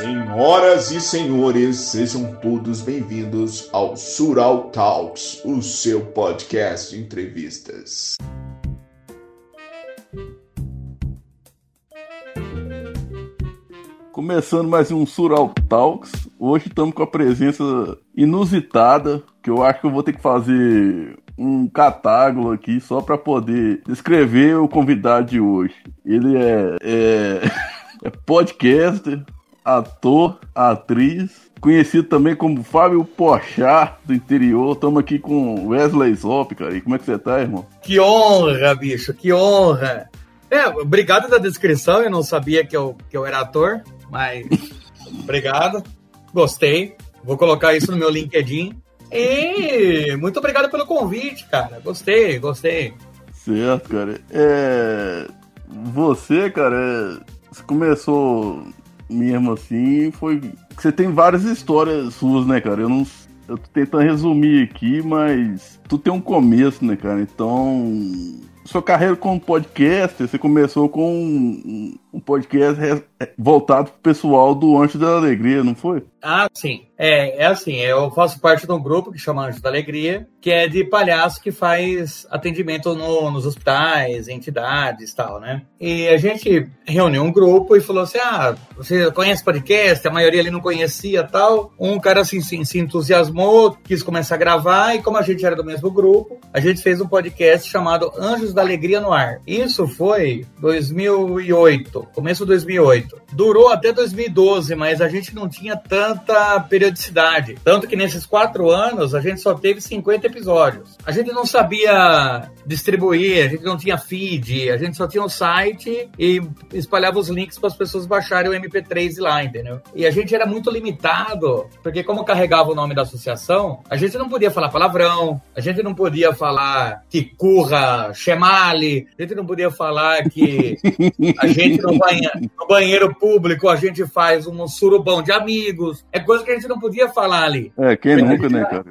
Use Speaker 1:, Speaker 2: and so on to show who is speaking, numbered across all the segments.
Speaker 1: Senhoras e senhores, sejam todos bem-vindos ao Sural Talks, o seu podcast de entrevistas.
Speaker 2: Começando mais um Sural Talks, hoje estamos com a presença inusitada, que eu acho que eu vou ter que fazer um catálogo aqui só para poder descrever o convidado de hoje. Ele é, é, é podcaster, ator, atriz, conhecido também como Fábio Pochá do interior. Estamos aqui com Wesley Zop, cara. E como é que você tá, irmão?
Speaker 3: Que honra, bicho, que honra. É, obrigado da descrição, eu não sabia que eu, que eu era ator, mas obrigado, gostei. Vou colocar isso no meu LinkedIn. E muito obrigado pelo convite, cara. Gostei, gostei.
Speaker 2: Certo, cara. É... Você, cara, é... você começou mesmo assim, foi. Você tem várias histórias suas, né, cara? Eu não. Eu tô tentando resumir aqui, mas tu tem um começo, né, cara? Então. Sua carreira como podcast, você começou com um, podcast voltado pro pessoal do Anjo da Alegria, não foi?
Speaker 3: Ah, sim. É, é assim, eu faço parte de um grupo que chama Anjo da Alegria, que é de palhaço que faz atendimento no, nos hospitais, entidades e tal, né? E a gente reuniu um grupo e falou assim: ah, você conhece podcast? A maioria ali não conhecia tal. Um cara assim, se, se entusiasmou, quis começar a gravar, e como a gente era do mesmo grupo, a gente fez um podcast chamado Anjos da Alegria no Ar. Isso foi 2008, começo de 2008. Durou até 2012, mas a gente não tinha tanta periodicidade. Tanto que nesses quatro anos a gente só teve 50 episódios. A gente não sabia distribuir, a gente não tinha feed, a gente só tinha um site e espalhava os links para as pessoas baixarem o MP3 lá, entendeu? E a gente era muito limitado, porque como carregava o nome da associação, a gente não podia falar palavrão, a gente não podia falar que curra, chemale, a gente não podia falar que a gente no banheiro, no banheiro público a gente faz um surubão de amigos, é coisa que a gente não podia falar ali.
Speaker 2: É, quem nunca, né, cara?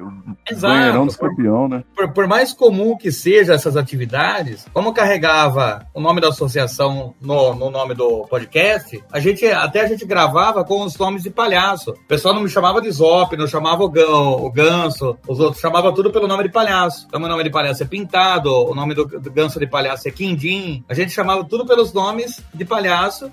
Speaker 3: Exato. Banheirão do escorpião, né? Por, por, mais comum que seja essas atividades, como carregava o nome da associação no, no nome do podcast, a gente até a gente gravava com os nomes de palhaço. O pessoal não me chamava de Zop, não chamava o, gão, o Ganso, os outros chamavam tudo pelo nome de palhaço. Então, meu nome de palhaço é Pintado, o nome do, do Ganso de palhaço é Quindim. A gente chamava tudo pelos nomes de palhaço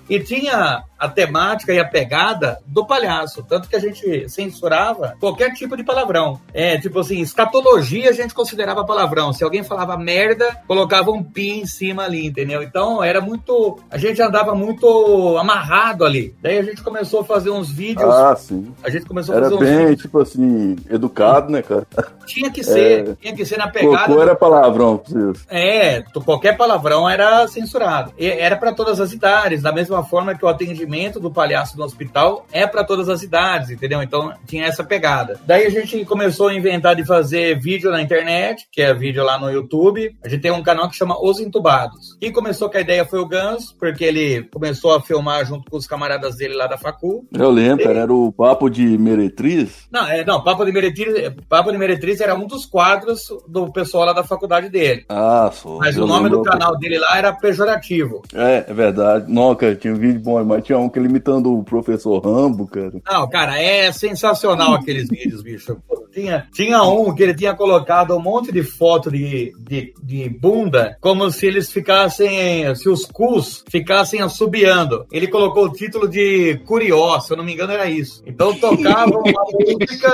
Speaker 3: e tinha a temática e a pegada do palhaço. Tanto que a gente censurava qualquer tipo de palavrão. É, tipo assim, escatologia a gente considerava palavrão. Se alguém falava merda, colocava um pi em cima ali, entendeu? Então era muito. A gente andava muito amarrado ali. Daí a gente começou a fazer uns vídeos.
Speaker 2: Ah, sim.
Speaker 3: A gente começou
Speaker 2: era
Speaker 3: a fazer
Speaker 2: bem,
Speaker 3: uns vídeos.
Speaker 2: tipo assim, educado, né, cara?
Speaker 3: Tinha que ser, é... tinha que ser na pegada.
Speaker 2: Cocô era palavrão vocês.
Speaker 3: É, qualquer palavrão era censurado. Era para todas as idades, da mesma forma que o atendimento do palhaço no hospital é para todas as idades, entendeu? Então tinha essa pegada. Daí a gente começou a inventar de fazer vídeo na internet, que é vídeo lá no YouTube. A gente tem um canal que chama Os Entubados. Quem começou com a ideia foi o Gans, porque ele começou a filmar junto com os camaradas dele lá da Facu.
Speaker 2: Eu lembro, ele... era o Papo de Meretriz?
Speaker 3: Não, é, não, Papo de Meretriz, Papo de Meretriz era um dos quadros do pessoal lá da faculdade dele.
Speaker 2: Ah, só.
Speaker 3: Mas o nome do canal dele lá era pejorativo.
Speaker 2: É, é verdade. Não, cara, tinha um vídeo bom, mas tinha um que ele imitando o professor Rambo, cara.
Speaker 3: Não, cara, é sensacional aqueles vídeos, bicho. Tinha, tinha um que ele tinha colocado um monte de foto de, de, de bunda, como se eles ficassem, se os cus ficassem assobiando. Ele colocou o título de Curió, se eu não me engano era isso. Então tocava uma música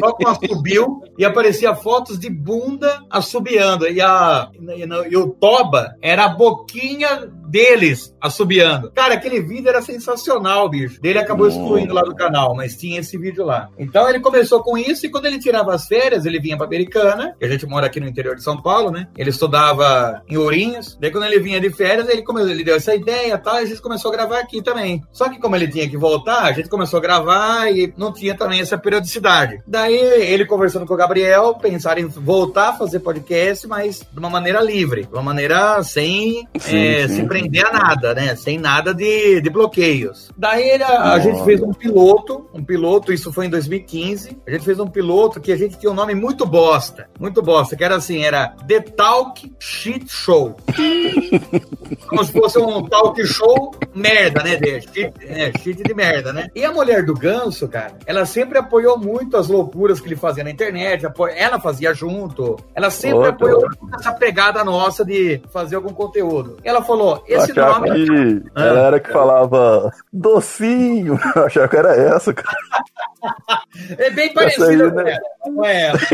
Speaker 3: só com assobio e aparecia fotos de bunda assobiando. E, a, e, e o Toba era a boquinha deles assobiando. Cara, aquele vídeo era sensacional, bicho. Ele acabou excluindo lá do canal, mas tinha esse vídeo lá. Então ele começou com isso e quando ele tirava as férias, ele vinha pra Americana, que a gente mora aqui no interior de São Paulo, né? Ele estudava em Ourinhos. Daí quando ele vinha de férias, ele, começou, ele deu essa ideia e tal, e a gente começou a gravar aqui também. Só que como ele tinha que voltar, a gente começou a gravar e não tinha também essa periodicidade. Daí ele conversando com o Gabriel, pensaram em voltar a fazer podcast, mas de uma maneira livre, de uma maneira sem sim, é, sim. se aprender a nada, né? Sem nada de, de bloqueios. Daí a, a gente fez um piloto, um piloto, isso foi em 2015. A gente fez um piloto que a gente tinha um nome muito bosta, muito bosta, que era assim, era The Talk Shit Show. Como se fosse um talk show merda, né? De shit, é, shit de merda, né? E a mulher do Ganso, cara, ela sempre apoiou muito as loucuras que ele fazia na internet, ela fazia junto, ela sempre Outra. apoiou essa pegada nossa de fazer algum conteúdo. E ela falou: esse nome.
Speaker 2: Que ah, ela era que falava docinho. Eu achava que era essa, cara.
Speaker 3: É bem parecida com ela. Não é ela.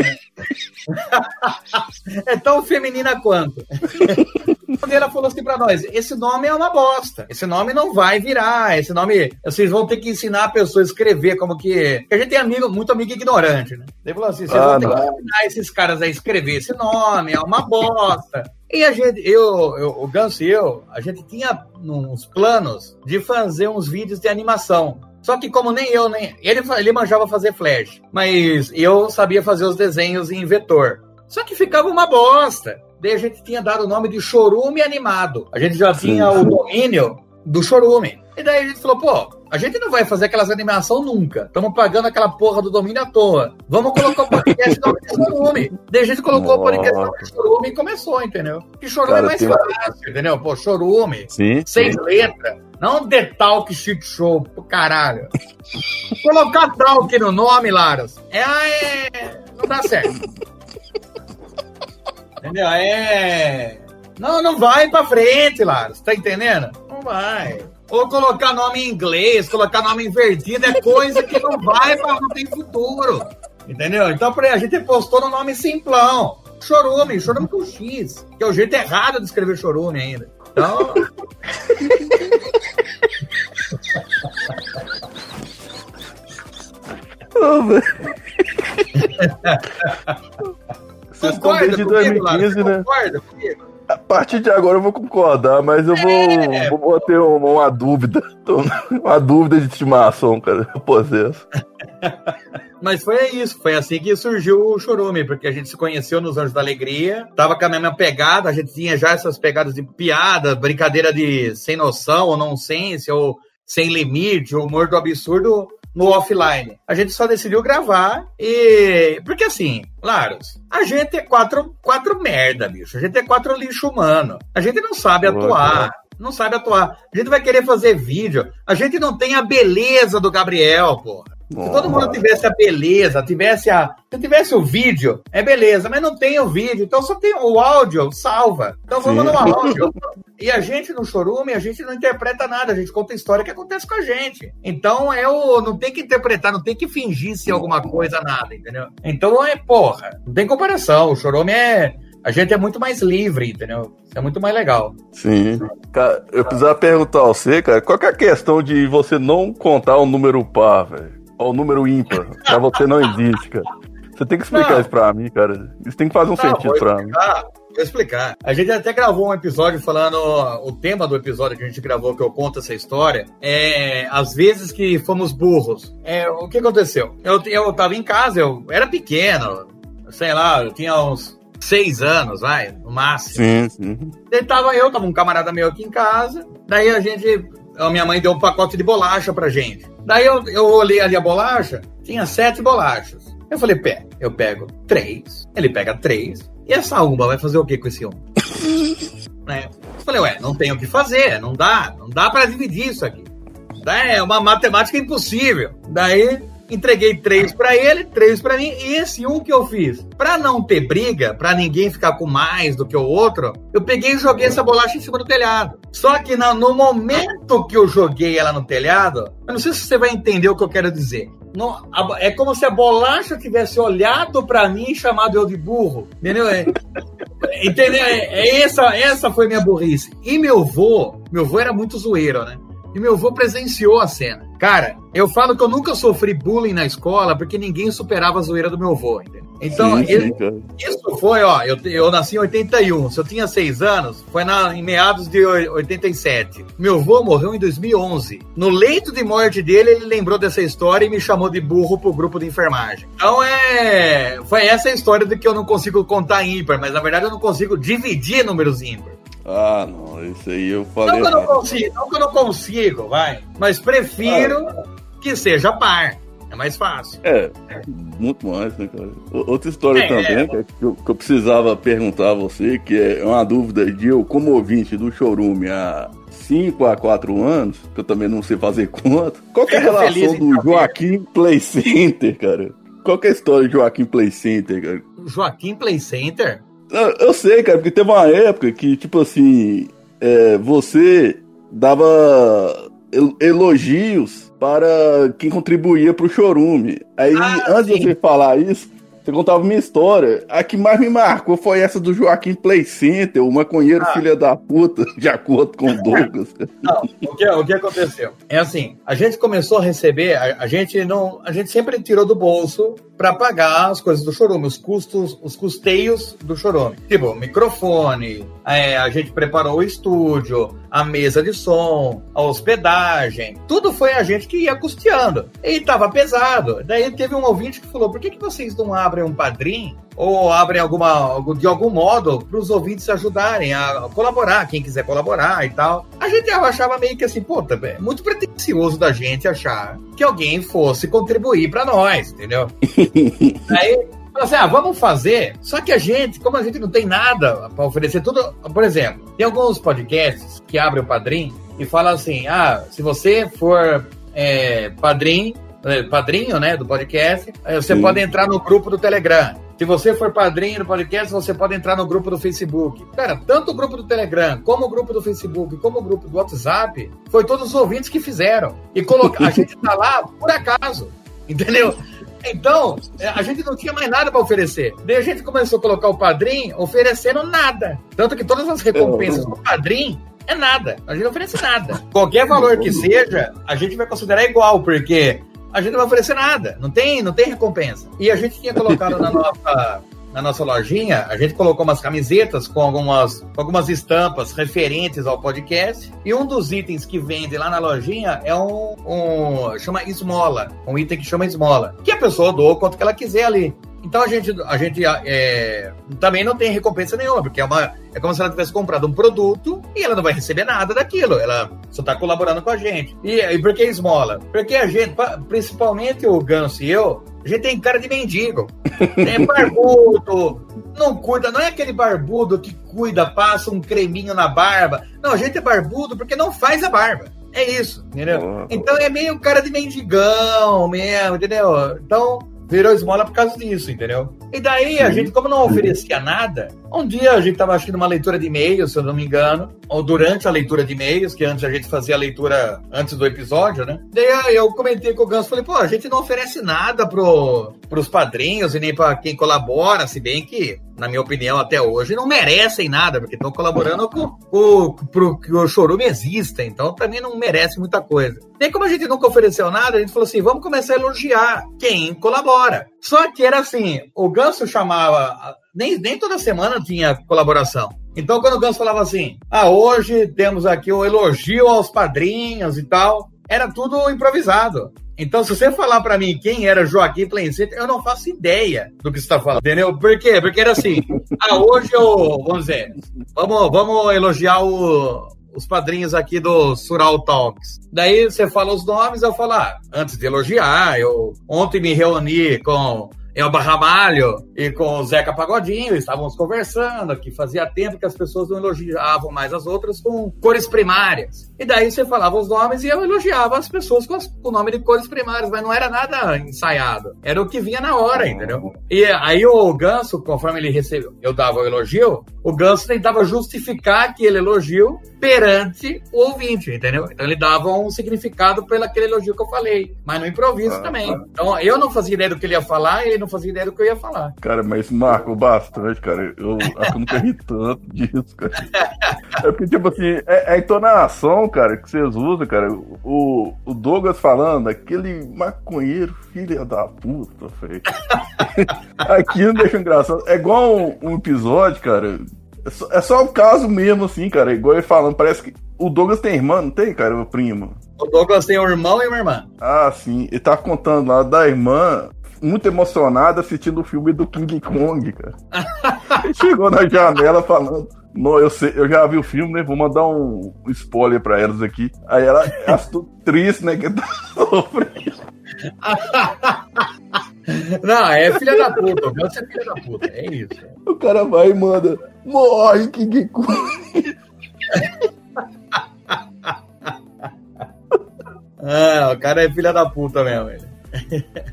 Speaker 3: É tão feminina quanto. Quando ela falou assim pra nós: esse nome é uma bosta. Esse nome não vai virar. Esse nome. Vocês vão ter que ensinar a pessoa a escrever como que. Porque a gente tem amigo, muito amigo ignorante, né? Ele falou assim: vocês ah, vão ter não. que ensinar esses caras a escrever esse nome, é uma bosta. E a gente, eu, eu, o Ganso e eu, a gente tinha uns planos de fazer uns vídeos de animação. Só que como nem eu, nem. Ele, ele manjava fazer flash, mas eu sabia fazer os desenhos em vetor. Só que ficava uma bosta. Daí a gente tinha dado o nome de Chorume Animado. A gente já tinha o domínio do Chorume. E daí a gente falou, pô, a gente não vai fazer aquelas animação nunca. Estamos pagando aquela porra do domínio à toa. Vamos colocar o podcast no Chorume. Daí a gente colocou o podcast no Chorume e começou, entendeu? E Chorume é mais tem... fácil, entendeu? Pô, Chorume, sim, seis sim. letras. Não The Talk Shit Show, pro caralho. Colocar Talk no nome, Laras, é, é. Não dá certo. Entendeu? É. Não, não vai pra frente, Laras. Tá entendendo? Não vai. Ou colocar nome em inglês, colocar nome invertido, é coisa que não vai, pra, não tem futuro. Entendeu? Então, a gente postou no nome simplão. Chorume, chorume com X, que é o jeito errado de escrever chorume ainda. Então.
Speaker 2: oh, Vocês estão desde 2015, né? Concorda comigo? A partir de agora eu vou concordar, mas eu vou, é, vou ter uma, uma dúvida. Uma dúvida de estimação, cara. Possesso.
Speaker 3: Mas foi isso, foi assim que surgiu o Chorume, porque a gente se conheceu nos Anos da Alegria, tava com a mesma pegada, a gente tinha já essas pegadas de piada, brincadeira de sem noção, ou nonsense, ou sem limite, humor do absurdo no offline. A gente só decidiu gravar e. Porque assim, Laros, a gente é quatro, quatro merda, bicho. A gente é quatro lixo humano. A gente não sabe atuar. Não sabe atuar. A gente vai querer fazer vídeo. A gente não tem a beleza do Gabriel, porra. Se todo mundo tivesse a beleza, tivesse a. Se tivesse o vídeo, é beleza, mas não tem o vídeo, então só tem o áudio, salva. Então vamos Sim. no áudio. E a gente no chorume, a gente não interpreta nada, a gente conta a história que acontece com a gente. Então é o. Não tem que interpretar, não tem que fingir ser alguma coisa, nada, entendeu? Então é, porra, não tem comparação. O chorume é. A gente é muito mais livre, entendeu? Isso é muito mais legal.
Speaker 2: Sim. Cara, eu precisava perguntar a você, cara, qual é a questão de você não contar o número par, velho? Ó, o número ímpar. pra você não existe, cara. Você tem que explicar não. isso pra mim, cara. Isso tem que fazer um não, sentido pra mim.
Speaker 3: Vou explicar. A gente até gravou um episódio falando. O tema do episódio que a gente gravou, que eu conto essa história, é as vezes que fomos burros. É, o que aconteceu? Eu, eu tava em casa, eu era pequeno, sei lá, eu tinha uns seis anos, vai, no máximo. Sim, sim. Daí tava eu, tava um camarada meu aqui em casa. Daí a gente. A minha mãe deu um pacote de bolacha pra gente. Daí eu, eu olhei ali a bolacha, tinha sete bolachas. Eu falei, pé, eu pego três, ele pega três, e essa uma vai fazer o que com esse um? né? Eu falei, ué, não tem o que fazer, não dá, não dá para dividir isso aqui. É uma matemática impossível. Daí entreguei três para ele, três para mim, e esse um que eu fiz, para não ter briga, para ninguém ficar com mais do que o outro, eu peguei e joguei essa bolacha em cima do telhado. Só que no, no momento que eu joguei ela no telhado, eu não sei se você vai entender o que eu quero dizer. A, é como se a bolacha tivesse olhado para mim e chamado eu de burro, entendeu? É, entendeu? É, é, essa, essa foi minha burrice. E meu vô, meu vô era muito zoeiro, né? E meu avô presenciou a cena. Cara, eu falo que eu nunca sofri bullying na escola porque ninguém superava a zoeira do meu avô, entendeu? Então, sim, sim, isso foi, ó, eu, eu nasci em 81. Se eu tinha seis anos, foi na, em meados de 87. Meu avô morreu em 2011. No leito de morte dele, ele lembrou dessa história e me chamou de burro pro grupo de enfermagem. Então, é. Foi essa a história de que eu não consigo contar ímpar, mas na verdade eu não consigo dividir números ímpar.
Speaker 2: Ah, não, isso aí eu falei.
Speaker 3: Não que eu não consigo, não que eu não consigo, vai. Mas prefiro ah. que seja par. É mais fácil.
Speaker 2: É, muito mais, né, cara? Outra história é, também é. Que, eu, que, eu, precisava perguntar a você, que é uma dúvida de eu, como ouvinte do Chorume há 5 a 4 anos, que eu também não sei fazer conta. Qual é a relação do Joaquim Play Center, cara? Qual que é a história de Joaquim Play Center, cara?
Speaker 3: Joaquim Play Center?
Speaker 2: Eu, eu sei, cara, porque teve uma época que, tipo assim, é, você dava elogios para quem contribuía para o Chorume. Aí, ah, antes sim. de você falar isso, você contava minha história. A que mais me marcou foi essa do Joaquim Play Center, o maconheiro ah. filha da puta, de acordo com o Douglas.
Speaker 3: Não, o que, o que aconteceu? É assim, a gente começou a receber, a, a gente não, a gente sempre tirou do bolso para pagar as coisas do chorume, os custos, os custeios do chorume. Tipo, microfone, é, a gente preparou o estúdio, a mesa de som, a hospedagem, tudo foi a gente que ia custeando. E tava pesado. Daí teve um ouvinte que falou: por que, que vocês não abrem um padrinho ou abrem alguma, de algum modo para os ouvintes ajudarem a colaborar, quem quiser colaborar e tal. A gente achava meio que assim, pô, é muito pretensioso da gente achar que alguém fosse contribuir para nós, entendeu? Aí assim, ah, vamos fazer. Só que a gente, como a gente não tem nada para oferecer tudo, por exemplo, tem alguns podcasts que abrem o padrinho e falam assim: ah, se você for é, padrinho, é, padrinho, né, do podcast, você Sim. pode entrar no grupo do Telegram. Se você for padrinho do podcast, você pode entrar no grupo do Facebook. Cara, tanto o grupo do Telegram, como o grupo do Facebook, como o grupo do WhatsApp, foi todos os ouvintes que fizeram. E colocar, a gente tá lá por acaso. Entendeu? Então, a gente não tinha mais nada para oferecer. Daí a gente começou a colocar o padrinho oferecendo nada. Tanto que todas as recompensas do padrinho é nada. A gente não oferece nada. Qualquer valor que seja, a gente vai considerar igual, porque a gente não vai oferecer nada. Não tem, não tem recompensa. E a gente tinha colocado na nossa na nossa lojinha, a gente colocou umas camisetas com algumas, algumas estampas referentes ao podcast. E um dos itens que vende lá na lojinha é um, um chama esmola, um item que chama esmola, que a pessoa doa o quanto que ela quiser ali. Então a gente, a gente é, também não tem recompensa nenhuma, porque é, uma, é como se ela tivesse comprado um produto e ela não vai receber nada daquilo. Ela só está colaborando com a gente. E, e por que esmola? Porque a gente, principalmente o Ganso e eu, a gente tem cara de mendigo. É barbudo, não cuida, não é aquele barbudo que cuida, passa um creminho na barba. Não, a gente é barbudo porque não faz a barba. É isso, entendeu? Então é meio cara de mendigão mesmo, entendeu? Então virou esmola por causa disso, entendeu? E daí a gente, como não oferecia nada, um dia a gente estava assistindo uma leitura de e-mails, se eu não me engano, ou durante a leitura de e-mails, que antes a gente fazia a leitura antes do episódio, né? Daí eu comentei com o Ganso, falei, pô, a gente não oferece nada pro, pros padrinhos e nem para quem colabora, se bem que, na minha opinião, até hoje, não merecem nada, porque estão colaborando pro que o Chorume exista, então também não merece muita coisa. Nem como a gente nunca ofereceu nada, a gente falou assim, vamos começar a elogiar quem colabora. Só que era assim, o Ganso chamava nem, nem toda semana tinha colaboração. Então, quando o Ganso falava assim, ah, hoje temos aqui o elogio aos padrinhos e tal, era tudo improvisado. Então, se você falar para mim quem era Joaquim Plencenter, eu não faço ideia do que você está falando, entendeu? Por quê? Porque era assim, ah, hoje eu, vamos dizer, vamos, vamos elogiar o, os padrinhos aqui do Sural Talks. Daí você fala os nomes, eu falo, ah, antes de elogiar, eu ontem me reuni com Elba Ramalho e com o Zeca Pagodinho, estávamos conversando que fazia tempo que as pessoas não elogiavam mais as outras com cores primárias. E daí você falava os nomes e eu elogiava as pessoas com, as, com o nome de cores primárias, mas não era nada ensaiado. Era o que vinha na hora, entendeu? E aí o Ganso, conforme ele recebeu, eu dava o elogio, o Ganso tentava justificar aquele elogio perante o ouvinte, entendeu? Então ele dava um significado pelo aquele elogio que eu falei, mas no improviso ah, também. Ah. Então eu não fazia ideia do que ele ia falar e ele não fazia ideia do que eu ia falar.
Speaker 2: Cara, mas marcou bastante, cara. Eu acho que eu nunca ri tanto disso, cara. É porque, tipo assim, é, é a cara, que vocês usam, cara. O, o Douglas falando, aquele maconheiro, filha da puta, feio. Aqui não deixa engraçado. É igual um, um episódio, cara. É só, é só o caso mesmo, assim, cara. Igual ele falando, parece que o Douglas tem irmã, não tem, cara? O primo.
Speaker 3: O Douglas tem um irmão e uma irmã.
Speaker 2: Ah, sim. Ele tá contando lá da irmã muito emocionada assistindo o filme do King Kong, cara. Ele chegou na janela falando: Não, eu, sei, eu já vi o filme, né? Vou mandar um spoiler pra elas aqui. Aí ela, tudo triste, né? Que tá sofrendo.
Speaker 3: Não, é filha da puta. O Ganso é filha da puta. É isso.
Speaker 2: O cara vai e manda. Morre, que que
Speaker 3: Ah, o cara é filha da puta mesmo.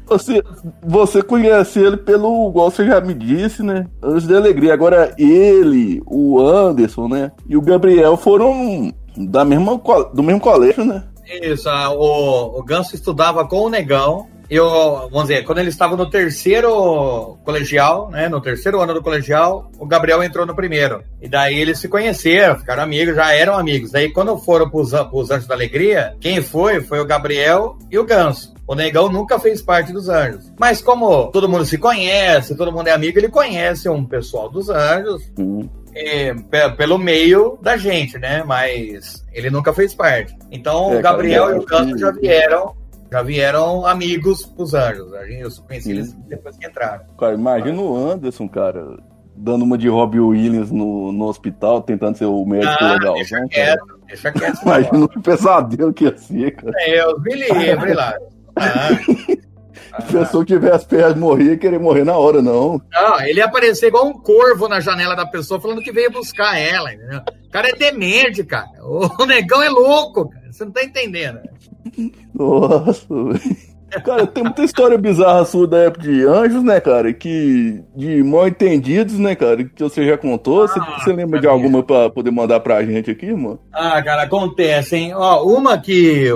Speaker 2: Você, você conhece ele pelo, igual você já me disse, né? Anjos de Alegria. Agora, ele, o Anderson, né? E o Gabriel foram da mesma, do mesmo colégio, né?
Speaker 3: Isso, o, o Ganso estudava com o Negão. Eu, vamos dizer, quando ele estava no terceiro colegial, né? No terceiro ano do colegial, o Gabriel entrou no primeiro. E daí eles se conheceram, ficaram amigos, já eram amigos. Daí quando foram para os Anjos da Alegria, quem foi? Foi o Gabriel e o Ganso. O Negão nunca fez parte dos Anjos. Mas como todo mundo se conhece, todo mundo é amigo, ele conhece um pessoal dos Anjos. Uhum. É, pelo meio da gente, né? Mas ele nunca fez parte. Então é, o Gabriel cara, e o Ganso já vieram já vieram amigos pros anjos. Eu conheci eles depois que entraram.
Speaker 2: Cara, imagina o Anderson, cara, dando uma de Robbie Williams no, no hospital, tentando ser o médico ah, legal.
Speaker 3: Deixa quieto, deixa quieto.
Speaker 2: Imagina o pesadelo que ia ser, cara.
Speaker 3: É, eu me livre lá. Ah.
Speaker 2: A pessoa que tivesse perto de morrer, querer morrer na hora, não.
Speaker 3: Não, ele ia aparecer igual um corvo na janela da pessoa, falando que veio buscar ela, entendeu? O cara é demente, cara. O negão é louco, cara. Você não tá entendendo.
Speaker 2: Nossa, velho. Cara, tem muita história bizarra sua da época de anjos, né, cara? Que. De mal entendidos, né, cara? Que você já contou. Você, ah, lembra de alguma pra poder mandar pra gente aqui, mano?
Speaker 3: Ah, cara, acontece, hein? Ó, uma que.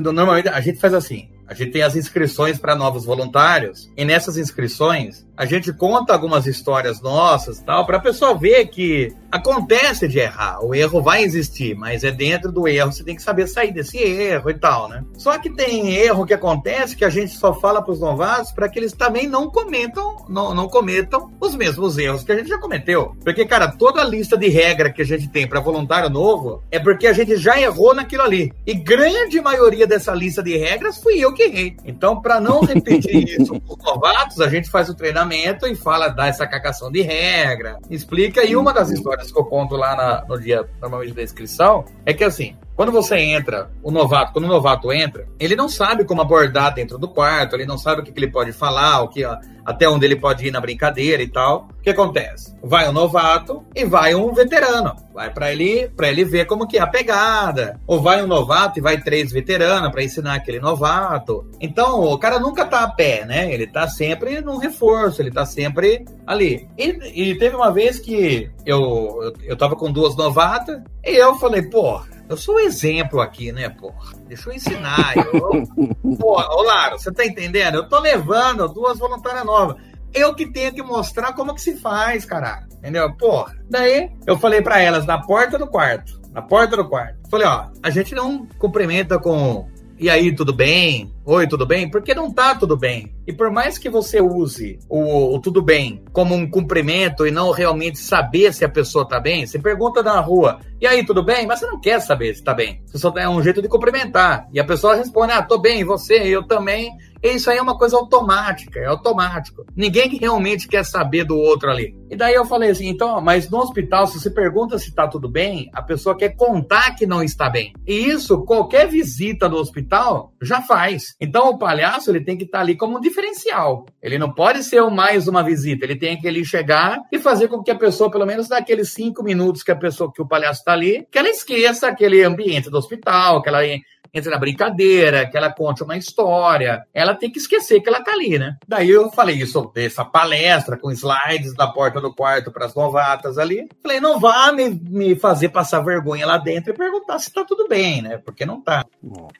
Speaker 3: Normalmente a gente faz assim. A gente tem as inscrições para novos voluntários e nessas inscrições a gente conta algumas histórias nossas, tal, para a pessoa ver que acontece de errar. O erro vai existir, mas é dentro do erro você tem que saber sair desse erro e tal, né? Só que tem erro que acontece que a gente só fala para os novatos para que eles também não cometam, não, não cometam os mesmos erros que a gente já cometeu. Porque, cara, toda a lista de regra que a gente tem para voluntário novo é porque a gente já errou naquilo ali. E grande maioria dessa lista de regras fui eu que errei. Então, para não repetir isso com os novatos, a gente faz o treinamento e fala, dá essa cagação de regra, explica. E uma das histórias que eu conto lá na, no dia, normalmente, da inscrição, é que assim, quando você entra, o novato, quando o novato entra, ele não sabe como abordar dentro do quarto, ele não sabe o que, que ele pode falar, o que, até onde ele pode ir na brincadeira e tal. O que acontece? Vai um novato e vai um veterano. Vai para ele, para ele ver como que é a pegada. Ou vai um novato e vai três veteranos para ensinar aquele novato. Então, o cara nunca tá a pé, né? Ele tá sempre num reforço, ele tá sempre ali. E, e teve uma vez que eu, eu, eu tava com duas novatas e eu falei, pô, eu sou um exemplo aqui, né, porra? Deixa eu ensinar. Eu, porra, ô Laro, você tá entendendo? Eu tô levando duas voluntárias novas. Eu que tenho que mostrar como que se faz, caralho. Entendeu? Porra. Daí, eu falei para elas na porta do quarto. Na porta do quarto. Falei, ó, a gente não cumprimenta com e aí, tudo bem? Oi, tudo bem? Porque não tá tudo bem. E por mais que você use o, o, tudo bem como um cumprimento e não realmente saber se a pessoa tá bem, você pergunta na rua, e aí, tudo bem? Mas você não quer saber se tá bem. Você só é um jeito de cumprimentar. E a pessoa responde, ah, tô bem, você, eu também. Isso aí é uma coisa automática, é automático. Ninguém que realmente quer saber do outro ali. E daí eu falei assim, então, mas no hospital, se você pergunta se tá tudo bem, a pessoa quer contar que não está bem. E isso, qualquer visita no hospital já faz. Então o palhaço, ele tem que estar tá ali como um diferencial. Ele não pode ser mais uma visita, ele tem que ali chegar e fazer com que a pessoa, pelo menos naqueles cinco minutos que a pessoa, que o palhaço está ali, que ela esqueça aquele ambiente do hospital, que ela entre na brincadeira, que ela conte uma história. Ela tem que esquecer que ela tá ali, né? Daí eu falei isso, dessa palestra com slides da porta do quarto para as novatas ali. Falei, não vá me, me fazer passar vergonha lá dentro e perguntar se tá tudo bem, né? Porque não tá.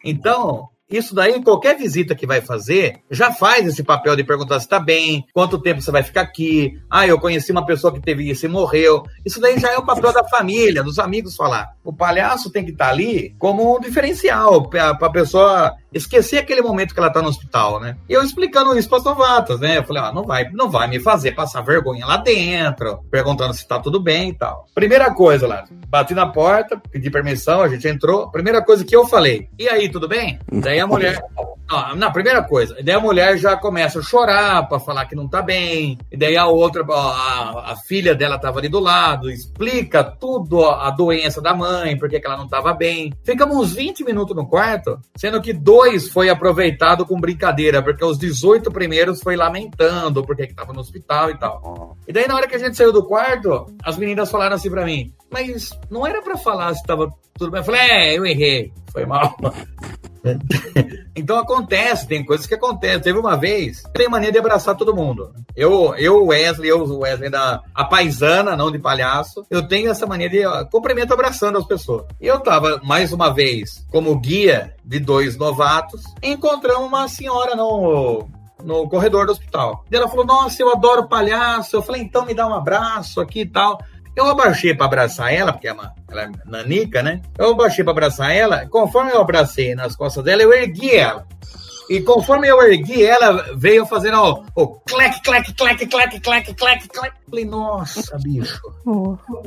Speaker 3: Então, isso daí, qualquer visita que vai fazer, já faz esse papel de perguntar se está bem, quanto tempo você vai ficar aqui. Ah, eu conheci uma pessoa que teve isso e morreu. Isso daí já é o papel da família, dos amigos falar. O palhaço tem que estar tá ali como um diferencial para a pessoa esquecer aquele momento que ela tá no hospital, né? E eu explicando isso para as novatas, né? Eu falei, ó, ah, não vai, não vai me fazer passar vergonha lá dentro, perguntando se tá tudo bem e tal. Primeira coisa lá, bati na porta, pedi permissão, a gente entrou. Primeira coisa que eu falei, e aí, tudo bem? Daí a mulher, Na primeira coisa, daí a mulher já começa a chorar para falar que não tá bem, e daí a outra, a, a filha dela tava ali do lado, explica tudo a doença da mãe, porque que ela não tava bem. Ficamos uns 20 minutos no quarto, sendo que dois foi aproveitado com brincadeira, porque os 18 primeiros foi lamentando porque que tava no hospital e tal. E daí na hora que a gente saiu do quarto, as meninas falaram assim para mim, mas não era para falar se tava tudo bem. Eu falei, é, eu errei, foi mal. então acontece, tem coisas que acontecem. Teve uma vez, tem mania de abraçar todo mundo. Eu, eu Wesley, eu, Wesley da a paisana, não de palhaço, eu tenho essa mania de cumprimento abraçando as pessoas. E eu tava, mais uma vez, como guia de dois novatos, encontramos uma senhora no, no corredor do hospital. E ela falou: Nossa, eu adoro palhaço. Eu falei: Então me dá um abraço aqui e tal. Eu abaixei para abraçar ela, porque é uma, ela é nanica, né? Eu abaixei para abraçar ela. Conforme eu abracei nas costas dela, eu ergui ela. E conforme eu ergui, ela veio fazendo o, o clec, clec, clec, clec, clec, clec, clec. Falei, nossa, bicho.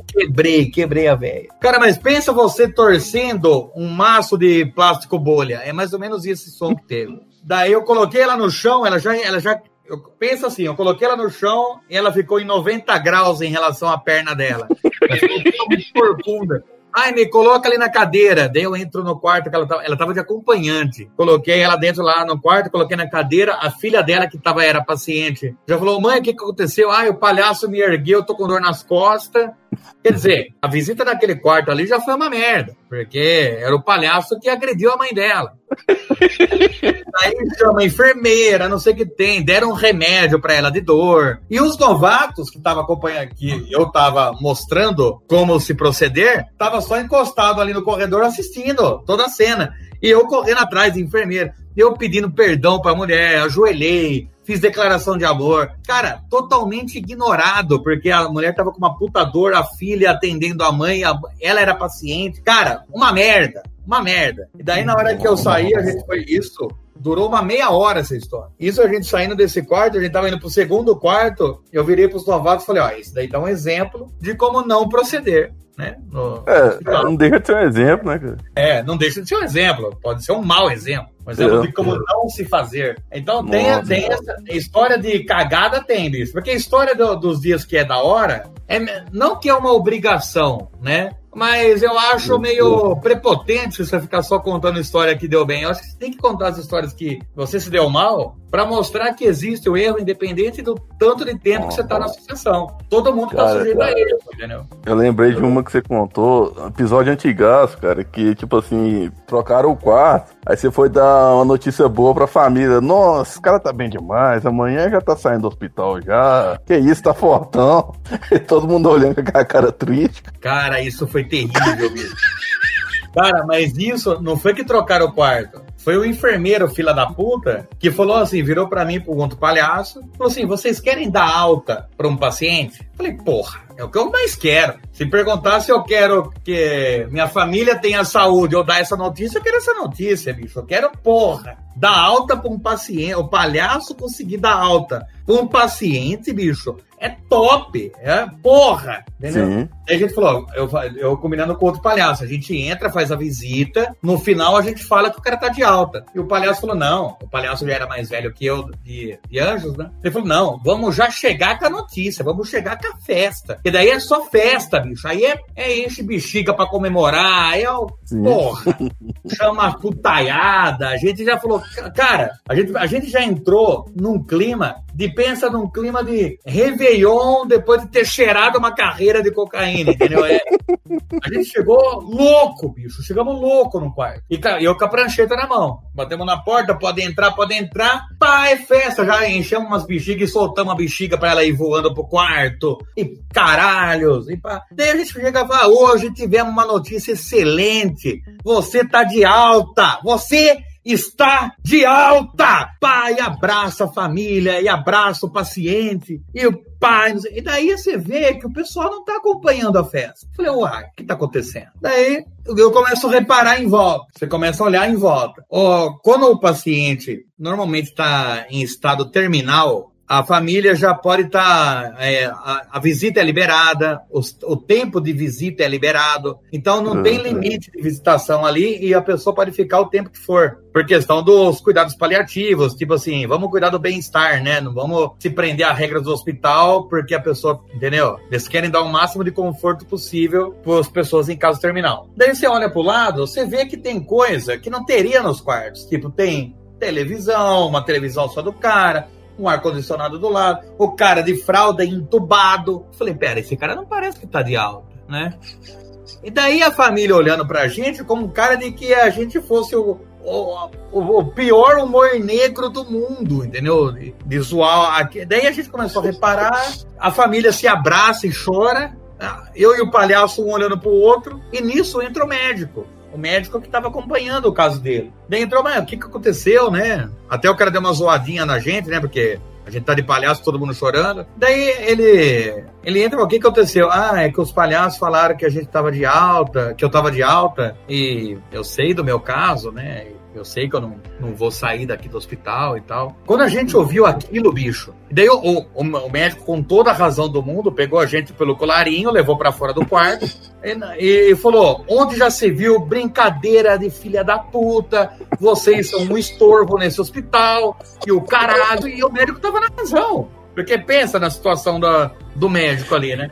Speaker 3: Quebrei, quebrei a velha. Cara, mas pensa você torcendo um maço de plástico bolha. É mais ou menos esse som que teve. Daí eu coloquei ela no chão, ela já, ela já eu penso assim, eu coloquei ela no chão e ela ficou em 90 graus em relação à perna dela. Ela ficou corcunda. Ai, me coloca ali na cadeira. Daí eu entro no quarto, que ela tava, ela tava de acompanhante. Coloquei ela dentro lá no quarto, coloquei na cadeira. A filha dela, que tava, era paciente, já falou: mãe, o que, que aconteceu? Ai, o palhaço me ergueu, eu tô com dor nas costas. Quer dizer, a visita naquele quarto ali já foi uma merda, porque era o palhaço que agrediu a mãe dela. Aí chama enfermeira, não sei o que tem, deram um remédio para ela de dor. E os novatos que estavam acompanhando, que eu tava mostrando como se proceder, tava só encostado ali no corredor assistindo toda a cena. E eu correndo atrás de enfermeira, eu pedindo perdão pra mulher, ajoelhei, fiz declaração de amor. Cara, totalmente ignorado, porque a mulher tava com uma puta dor, a filha atendendo a mãe, a... ela era paciente. Cara, uma merda, uma merda. E daí, na hora que eu saí, a gente foi isso. Durou uma meia hora essa história. Isso a gente saindo desse quarto, a gente tava indo pro segundo quarto, eu virei pros novatos e falei, ó, isso daí dá um exemplo de como não proceder né?
Speaker 2: No, é, não deixa de ser um exemplo, né, cara?
Speaker 3: É, não deixa de ser um exemplo. Pode ser um mau exemplo. Um exemplo é, de como é. não se fazer. Então tem, tem essa história de cagada, tem, bicho. Porque a história do, dos dias que é da hora, é, não que é uma obrigação, né? Mas eu acho meio prepotente você ficar só contando história que deu bem. Eu acho que você tem que contar as histórias que você se deu mal para mostrar que existe o erro independente do tanto de tempo que você está na associação. Todo mundo está sujeito cara, a ele, entendeu?
Speaker 2: Eu lembrei de uma que você contou, episódio antigaço, cara, que tipo assim, trocaram o quarto, aí você foi dar uma notícia boa pra família. Nossa, o cara tá bem demais, amanhã já tá saindo do hospital já. Que isso, tá fortão. E todo mundo olhando com aquela cara triste.
Speaker 3: Cara, isso foi terrível mesmo. Cara, mas isso não foi que trocaram o quarto. Foi o enfermeiro, fila da puta, que falou assim, virou para mim, pro outro palhaço, falou assim, vocês querem dar alta para um paciente? Falei, porra, é o que eu mais quero. Se perguntar se eu quero que minha família tenha saúde ou dar essa notícia, eu quero essa notícia, bicho. Eu quero, porra, dar alta para um paciente, o palhaço conseguir dar alta para um paciente, bicho é top, é porra, entendeu? Sim. Aí a gente falou, eu, eu combinando com outro palhaço, a gente entra, faz a visita, no final a gente fala que o cara tá de alta. E o palhaço falou, não, o palhaço já era mais velho que eu, de, de anjos, né? Ele falou, não, vamos já chegar com a notícia, vamos chegar com a festa. E daí é só festa, bicho, aí é, é enche bexiga pra comemorar, aí é o, porra, chama a putaiada, a gente já falou, cara, a gente, a gente já entrou num clima de, pensa num clima de Réveillon depois de ter cheirado uma carreira de cocaína, entendeu? É, a gente chegou louco, bicho. Chegamos louco no quarto. E eu com a prancheta na mão. Batemos na porta, pode entrar, pode entrar. Pá, é festa. Já enchemos umas bexigas e soltamos a bexiga pra ela ir voando pro quarto. E caralhos. E pá. Daí a gente chega e fala, hoje tivemos uma notícia excelente. Você tá de alta. Você está de alta. Pai abraça a família e abraça o paciente. E o pai. E daí você vê que o pessoal não está acompanhando a festa. falei, uai, o que está acontecendo? Daí eu começo a reparar em volta. Você começa a olhar em volta. Oh, quando o paciente normalmente está em estado terminal, a família já pode estar. Tá, é, a, a, visita é liberada, os, o tempo de visita é liberado. Então não uhum. tem limite de visitação ali e a pessoa pode ficar o tempo que for. Por questão dos cuidados paliativos, tipo assim, vamos cuidar do bem-estar, né? Não vamos se prender a regras do hospital, porque a pessoa, entendeu? Eles querem dar o máximo de conforto possível para as pessoas em caso terminal. Daí você olha para o lado, você vê que tem coisa que não teria nos quartos. Tipo, tem televisão, uma televisão só do cara, um ar-condicionado do lado, o cara de fralda entubado. Falei, pera, esse cara não parece que tá de alta, né? E daí a família olhando pra gente como um cara de que a gente fosse o, o, o, o pior humor negro do mundo, entendeu? Visual. Daí a gente começou a reparar, a família se abraça e chora, eu e o palhaço um olhando pro outro, e nisso entra o médico o médico que estava acompanhando o caso dele. Daí entrou, mas o que, que aconteceu, né? Até o cara deu uma zoadinha na gente, né? Porque a gente tá de palhaço, todo mundo chorando. Daí ele ele entra, o que, que aconteceu? Ah, é que os palhaços falaram que a gente tava de alta, que eu tava de alta, e eu sei do meu caso, né? Eu sei que eu não, não vou sair daqui do hospital e tal. Quando a gente ouviu aquilo, bicho, daí o, o, o médico, com toda a razão do mundo, pegou a gente pelo colarinho, levou para fora do quarto e, e, falou: onde já se viu brincadeira de filha da puta, vocês são um estorvo nesse hospital, e o caralho, e o médico tava na razão. Porque pensa na situação da, do médico ali, né?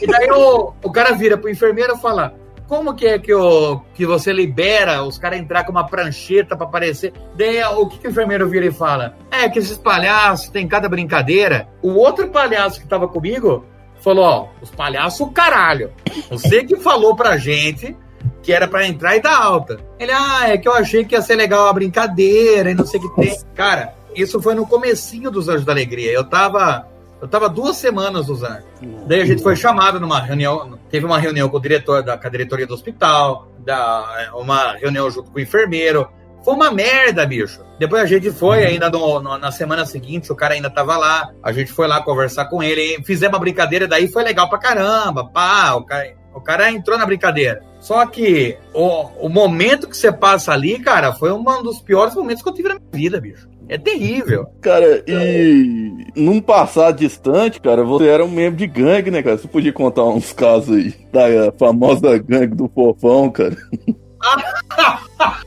Speaker 3: E daí o, o cara vira pro enfermeiro e fala: como que é que, o, que você libera os caras entrar com uma prancheta para aparecer? Daí o que, que o enfermeiro vira e fala? É que esses palhaços tem cada brincadeira. O outro palhaço que tava comigo falou: ó, os palhaços, caralho. Você que falou pra gente que era para entrar e dar alta. Ele, ah, é que eu achei que ia ser legal a brincadeira e não sei o que tem. Cara, isso foi no comecinho dos Anjos da Alegria. Eu tava eu tava duas semanas usando. Daí a gente foi chamado numa reunião, teve uma reunião com o diretor da com a diretoria do hospital, da, uma reunião junto com o enfermeiro. Foi uma merda, bicho. Depois a gente foi, uhum. ainda no, no, na semana seguinte, o cara ainda tava lá. A gente foi lá conversar com ele, fizemos uma brincadeira, daí foi legal pra caramba. Pá, o cara, o cara entrou na brincadeira. Só que o, o momento que você passa ali, cara, foi um dos piores momentos que eu tive na minha vida, bicho. É terrível.
Speaker 2: Cara, e num passado distante, cara, você era um membro de gangue, né, cara? Você podia contar uns casos aí da famosa gangue do fofão, cara.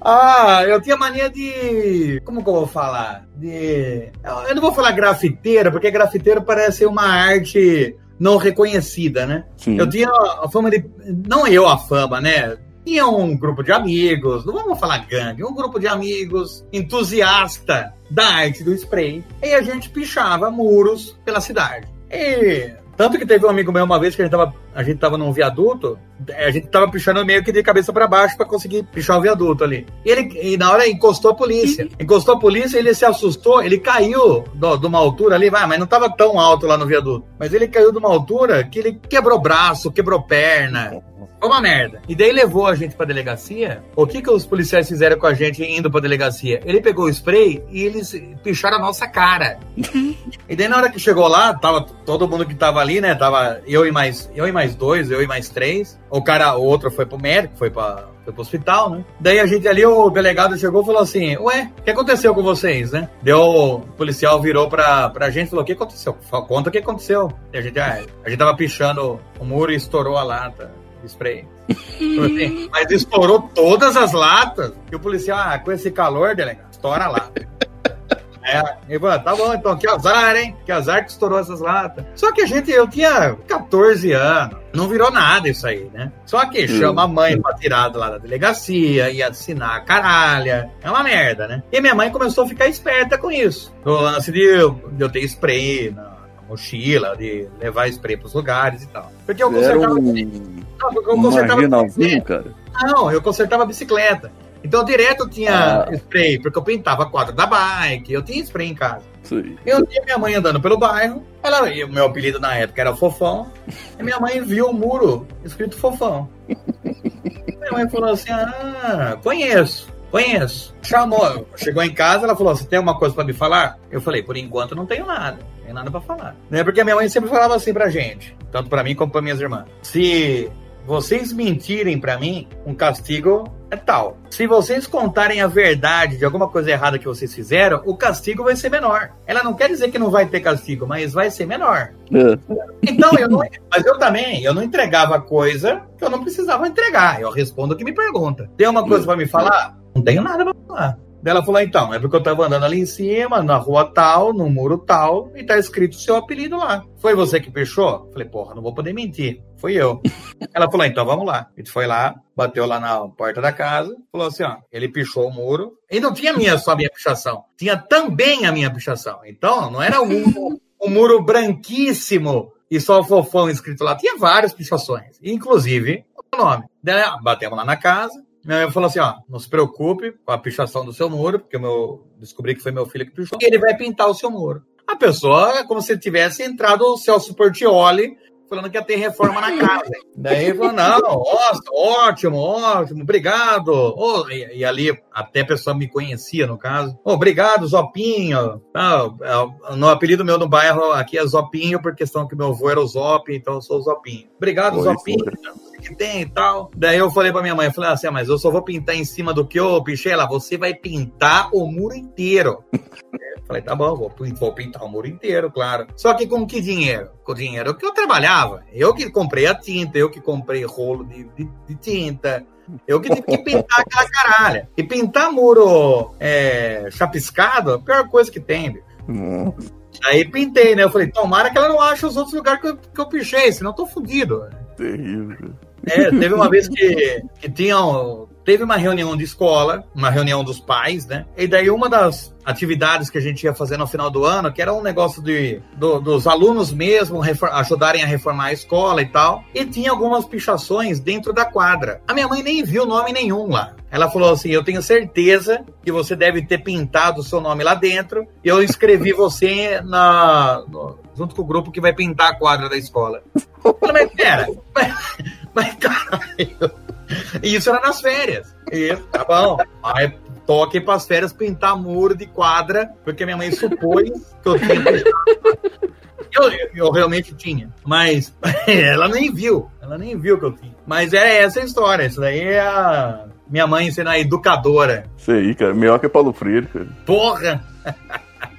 Speaker 3: ah, eu tinha mania de. Como que eu vou falar? De. Eu não vou falar grafiteiro, porque grafiteiro parece uma arte não reconhecida, né? Sim. Eu tinha a fama de. Não eu a fama, né? Tinha um grupo de amigos, não vamos falar gangue, um grupo de amigos entusiasta da arte do spray. E a gente pichava muros pela cidade. E tanto que teve um amigo meu uma vez que a gente tava, a gente tava num viaduto, a gente tava pichando meio que de cabeça para baixo para conseguir pichar o viaduto ali. E ele, e na hora encostou a polícia. Encostou a polícia, ele se assustou, ele caiu de uma altura ali, vai, mas não tava tão alto lá no viaduto. Mas ele caiu de uma altura que ele quebrou braço, quebrou perna. Foi uma merda. E daí levou a gente pra delegacia. O que que os policiais fizeram com a gente indo pra delegacia? Ele pegou o spray e eles picharam a nossa cara. e daí na hora que chegou lá, tava todo mundo que tava ali, né? Tava eu e mais, eu e mais dois, eu e mais três. O cara, o outro foi pro médico, foi pra, foi pro hospital, né? Daí a gente ali, o delegado chegou e falou assim: Ué, o que aconteceu com vocês, né? Deu, o policial virou pra, pra gente e falou: O que aconteceu? Conta o que aconteceu. E a gente, ah, a gente tava pichando o muro e estourou a lata spray. Assim, mas estourou todas as latas. E o policial, ah, com esse calor, delegado, estoura a lata. É, e falou, tá bom, então, que azar, hein? Que azar que estourou essas latas. Só que a gente, eu tinha 14 anos, não virou nada isso aí, né? Só que chama a mãe pra tirar lá da delegacia, e assinar a caralha. É uma merda, né? E minha mãe começou a ficar esperta com isso. No lance de eu, ter spray na, mochila, de levar spray pros lugares e tal. Porque eu consertava. Um
Speaker 2: eu consertava bicicleta. cara.
Speaker 3: Não, eu consertava bicicleta. Então direto eu tinha ah. spray, porque eu pintava quadro da bike, eu tinha spray em casa. Sim. Eu tinha minha mãe andando pelo bairro, ela, e o meu apelido na época era Fofão, e minha mãe viu o muro escrito Fofão. minha mãe falou assim: Ah, conheço, conheço. Chamou, chegou em casa, ela falou: Você tem alguma coisa para me falar? Eu falei: Por enquanto não tenho nada tem nada para falar. Né? Porque a minha mãe sempre falava assim pra gente, tanto para mim como para minhas irmãs. Se vocês mentirem para mim, um castigo é tal. Se vocês contarem a verdade de alguma coisa errada que vocês fizeram, o castigo vai ser menor. Ela não quer dizer que não vai ter castigo, mas vai ser menor. É. Então, eu não, mas eu também, eu não entregava coisa que eu não precisava entregar. Eu respondo o que me pergunta. Tem uma coisa para me falar? Não tenho nada para falar. Ela falou, então, é porque eu tava andando ali em cima, na rua tal, no muro tal, e tá escrito seu apelido lá. Foi você que fechou? Falei, porra, não vou poder mentir. Fui eu. Ela falou, então vamos lá. A gente foi lá, bateu lá na porta da casa, falou assim, ó, ele pichou o muro. E não tinha minha, só a minha pichação. Tinha também a minha pichação. Então, não era um, um muro branquíssimo e só o fofão escrito lá. Tinha várias pichações, inclusive o nome. Daí, batemos lá na casa, mãe falou assim: ó, não se preocupe com a pichação do seu muro, porque eu descobri que foi meu filho que pichou, e ele vai pintar o seu muro. A pessoa é como se tivesse entrado o Celso Portioli falando que ia ter reforma na casa. Daí ele falou: não, nossa, ótimo, ótimo, obrigado. Oh, e, e, ali até a pessoa me conhecia, no caso. Oh, obrigado, Zopinho. Ah, no apelido meu no bairro aqui é Zopinho, por questão que meu avô era o Zop, então eu sou o Zopinho. Obrigado, Oi, Zopinho. Que tem e tal. Daí eu falei pra minha mãe, eu falei assim, ah, mas eu só vou pintar em cima do que eu pichei lá. Você vai pintar o muro inteiro. Falei, tá bom, vou, vou pintar o muro inteiro, claro. Só que com que dinheiro? Com o dinheiro que eu trabalhava. Eu que comprei a tinta, eu que comprei rolo de, de, de tinta, eu que tive que pintar aquela caralha. E pintar muro é, chapiscado é a pior coisa que tem, Aí pintei, né? Eu falei, tomara que ela não ache os outros lugares que eu, que eu pichei, senão eu tô fudido.
Speaker 2: Terrível.
Speaker 3: É, teve uma vez que, que tinham teve uma reunião de escola, uma reunião dos pais, né? E daí uma das atividades que a gente ia fazer no final do ano, que era um negócio de, do, dos alunos mesmo ajudarem a reformar a escola e tal, e tinha algumas pichações dentro da quadra. A minha mãe nem viu nome nenhum lá. Ela falou assim: Eu tenho certeza que você deve ter pintado o seu nome lá dentro, e eu escrevi você na, no, junto com o grupo que vai pintar a quadra da escola. Eu falei, mas pera, mas, mas caralho. E isso era nas férias. E tá bom. Aí toque para as férias pintar muro de quadra, porque minha mãe supôs que eu tinha eu, eu realmente tinha, mas ela nem viu, ela nem viu que eu tinha. Mas é essa a história, isso daí é a minha mãe sendo a educadora.
Speaker 2: Isso aí, cara, melhor que Paulo Freire, cara.
Speaker 3: Porra!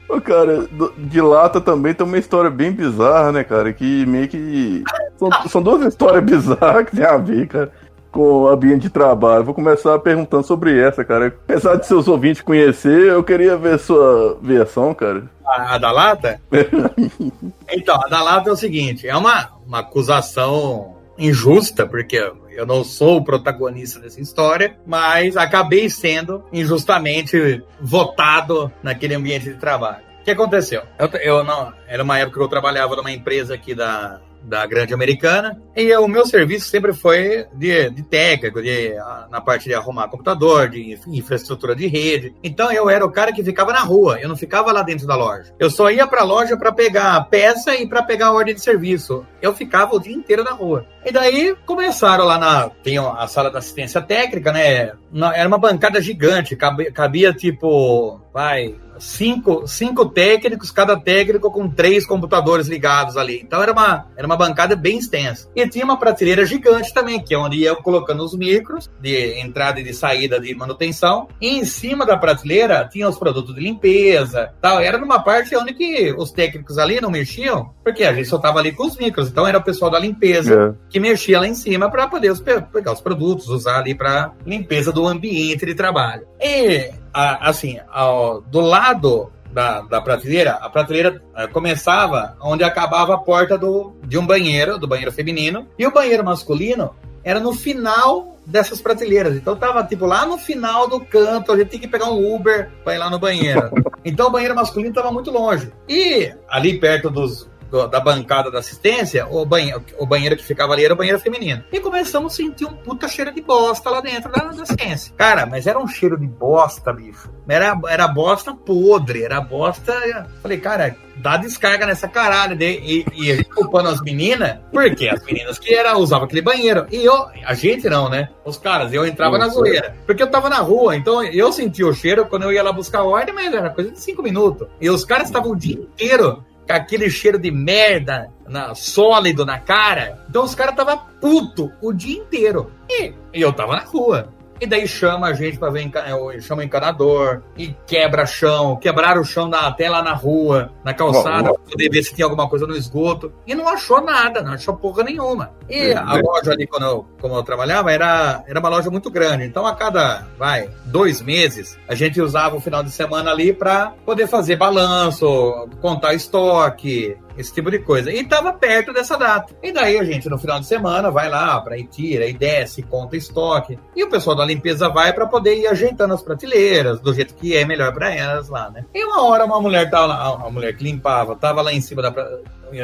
Speaker 2: Ô, cara, de lata também tem uma história bem bizarra, né, cara? Que meio que. São, são duas histórias bizarras que tem a ver, cara com o ambiente de trabalho. Vou começar perguntando sobre essa, cara. Apesar de seus ouvintes conhecer, eu queria ver sua versão, cara.
Speaker 3: A, a da lata? então, a da lata é o seguinte: é uma, uma acusação injusta, porque eu não sou o protagonista dessa história, mas acabei sendo injustamente votado naquele ambiente de trabalho. O que aconteceu? Eu, eu não, era uma época que eu trabalhava numa empresa aqui da, da grande americana. E o meu serviço sempre foi de, de técnico, de, na parte de arrumar computador, de infraestrutura de rede. Então eu era o cara que ficava na rua, eu não ficava lá dentro da loja. Eu só ia para a loja para pegar peça e para pegar ordem de serviço. Eu ficava o dia inteiro na rua. E daí começaram lá na. Tem a sala da assistência técnica, né? Era uma bancada gigante, cabia, cabia tipo. Vai, cinco, cinco técnicos, cada técnico com três computadores ligados ali. Então era uma, era uma bancada bem extensa. E tinha uma prateleira gigante também, que é onde ia colocando os micros de entrada e de saída de manutenção. E em cima da prateleira tinha os produtos de limpeza, tal. Era numa parte onde que os técnicos ali não mexiam, porque a gente só tava ali com os micros. Então era o pessoal da limpeza é. Que mexia lá em cima para poder os, pegar os produtos, usar ali para limpeza do ambiente de trabalho. E assim, ao, do lado da, da prateleira, a prateleira uh, começava onde acabava a porta do, de um banheiro, do banheiro feminino, e o banheiro masculino era no final dessas prateleiras. Então tava tipo lá no final do canto, a gente tinha que pegar um Uber para ir lá no banheiro. Então o banheiro masculino tava muito longe. E ali perto dos do, da bancada da assistência, o banheiro, o banheiro que ficava ali era o banheiro feminino. E começamos a sentir um puta cheiro de bosta lá dentro da, da ciência. Cara, mas era um cheiro de bosta, bicho. Era, era bosta podre, era bosta. Falei, cara, dá descarga nessa caralho. De, e, e a gente culpando as meninas, porque as meninas que era, usavam aquele banheiro. E eu, a gente não, né? Os caras, eu entrava na zoeira. Porque eu tava na rua, então eu sentia o cheiro quando eu ia lá buscar ordem, mas era coisa de cinco minutos. E os caras estavam o dia inteiro aquele cheiro de merda na, sólido na cara. Então os caras tava puto o dia inteiro. E, e eu tava na rua. E daí chama a gente para ver, é, chama o encanador e quebra chão, quebraram o chão da, até lá na rua, na calçada, para poder ver se tinha alguma coisa no esgoto. E não achou nada, não achou porra nenhuma. E é, a loja ali, quando eu, como eu trabalhava, era, era uma loja muito grande. Então, a cada, vai, dois meses, a gente usava o final de semana ali para poder fazer balanço, contar estoque, esse tipo de coisa. E estava perto dessa data. E daí a gente, no final de semana, vai lá para ir tira, e desce, conta estoque. E o pessoal da limpeza vai para poder ir ajeitando as prateleiras, do jeito que é melhor para elas lá, né? E uma hora uma mulher tava lá, uma mulher que limpava, tava lá em cima da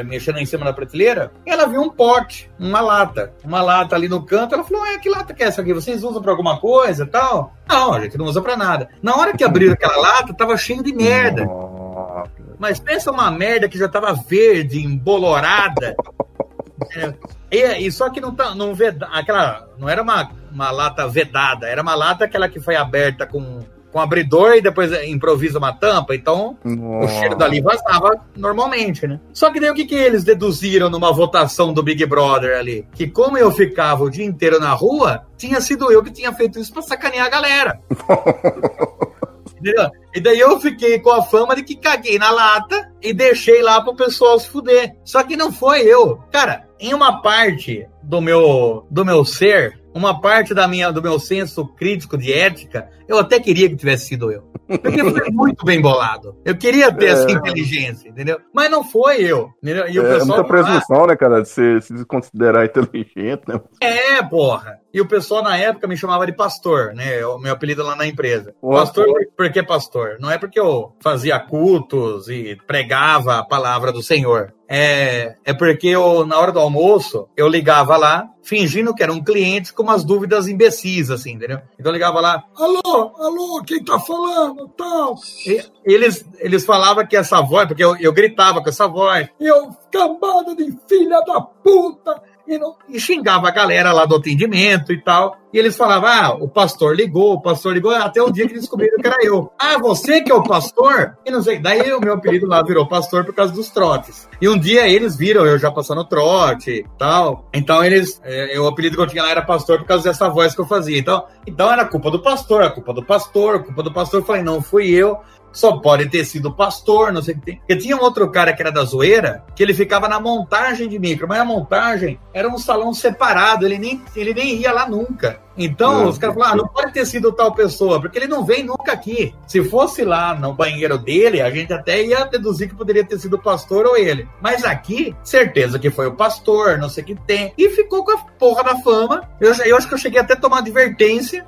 Speaker 3: mexendo em cima da prateleira, e ela viu um pote, uma lata, uma lata ali no canto. Ela falou: É, que lata que é essa aqui? Vocês usam para alguma coisa tal? Não, a gente não usa para nada. Na hora que abriram aquela lata, tava cheio de merda. Mas pensa uma merda que já tava verde, embolorada. É, e, e, só que não tá, não veda, aquela não era uma, uma lata vedada, era uma lata aquela que foi aberta com com abridor e depois improvisa uma tampa, então Nossa. o cheiro dali vazava normalmente, né? Só que daí o que, que eles deduziram numa votação do Big Brother ali? Que como eu ficava o dia inteiro na rua, tinha sido eu que tinha feito isso pra sacanear a galera. Entendeu? E daí eu fiquei com a fama de que caguei na lata e deixei lá pro pessoal se fuder. Só que não foi eu. Cara, em uma parte do meu, do meu ser, uma parte da minha, do meu senso crítico de ética, eu até queria que tivesse sido eu. Porque foi muito bem bolado. Eu queria ter é... essa inteligência, entendeu? Mas não foi eu. Entendeu?
Speaker 2: E o é, pessoal, muita presunção, ah, né, cara, de se, se considerar inteligente, né?
Speaker 3: É, porra. E o pessoal na época me chamava de pastor, né? O meu apelido lá na empresa. Pastor, por que pastor? Não é porque eu fazia cultos e pregava a palavra do Senhor. É, é porque eu, na hora do almoço, eu ligava lá, fingindo que era um cliente com umas dúvidas imbecis, assim, entendeu? Então eu ligava lá, alô, alô, quem tá falando, tal. E eles, eles falavam que essa voz, porque eu, eu gritava com essa voz, eu, cambada de filha da puta, e, não, e, xingava a galera lá do atendimento e tal. E eles falavam: ah, o pastor ligou, o pastor ligou, até o dia que descobriram que era eu. Ah, você que é o pastor? E não sei. Daí o meu apelido lá virou pastor por causa dos trotes. E um dia eles viram eu já passando trote tal. Então eles. É, o apelido que eu tinha lá era pastor por causa dessa voz que eu fazia. Então, então era culpa do pastor, a culpa do pastor, a culpa do pastor. Eu falei: não fui eu só pode ter sido pastor, não sei o que tem. Porque tinha um outro cara que era da zoeira, que ele ficava na montagem de micro, mas a montagem era um salão separado, ele nem, ele nem ia lá nunca. Então, os caras falaram, ah, não pode ter sido tal pessoa, porque ele não vem nunca aqui. Se fosse lá no banheiro dele, a gente até ia deduzir que poderia ter sido o pastor ou ele. Mas aqui, certeza que foi o pastor, não sei o que tem. E ficou com a porra da fama. Eu, eu acho que eu cheguei até a tomar advertência.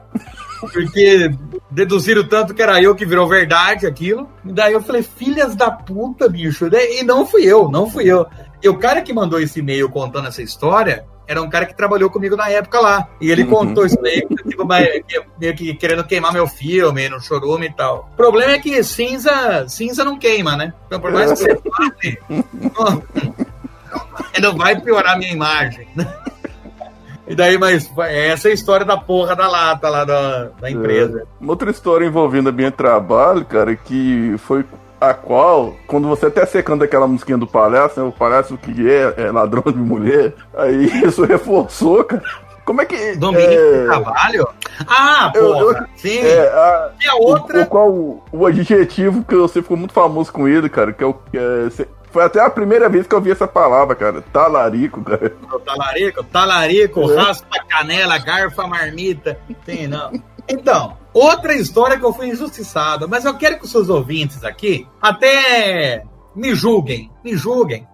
Speaker 3: Porque deduziram tanto que era eu que virou verdade aquilo. E daí eu falei, filhas da puta, bicho. E não fui eu, não fui eu. E o cara que mandou esse e-mail contando essa história era um cara que trabalhou comigo na época lá. E ele uhum. contou isso daí, tipo, meio que querendo queimar meu filme no chorume e tal. O problema é que cinza, cinza não queima, né? Então, por mais que você fale, não, não vai piorar a minha imagem. E daí, mas essa é a história da porra da lata lá da, da é. empresa. É.
Speaker 2: Uma outra história envolvendo a minha trabalho, cara, que foi a qual, quando você até secando aquela musiquinha do palhaço, né, o palhaço que é, é ladrão de mulher, aí isso reforçou, cara. Como é que.
Speaker 3: Domínio é... trabalho? Ah, porra! Eu, eu, sim!
Speaker 2: É, a, e a outra. O, o qual o, o, adjetivo que você ficou muito famoso com ele, cara, que é o. É, foi até a primeira vez que eu vi essa palavra, cara. Talarico, cara.
Speaker 3: Talarico, talarico, é. raspa canela, garfa marmita. Sim, não. Então, outra história que eu fui injustiçado, mas eu quero que os seus ouvintes aqui até me julguem, me julguem.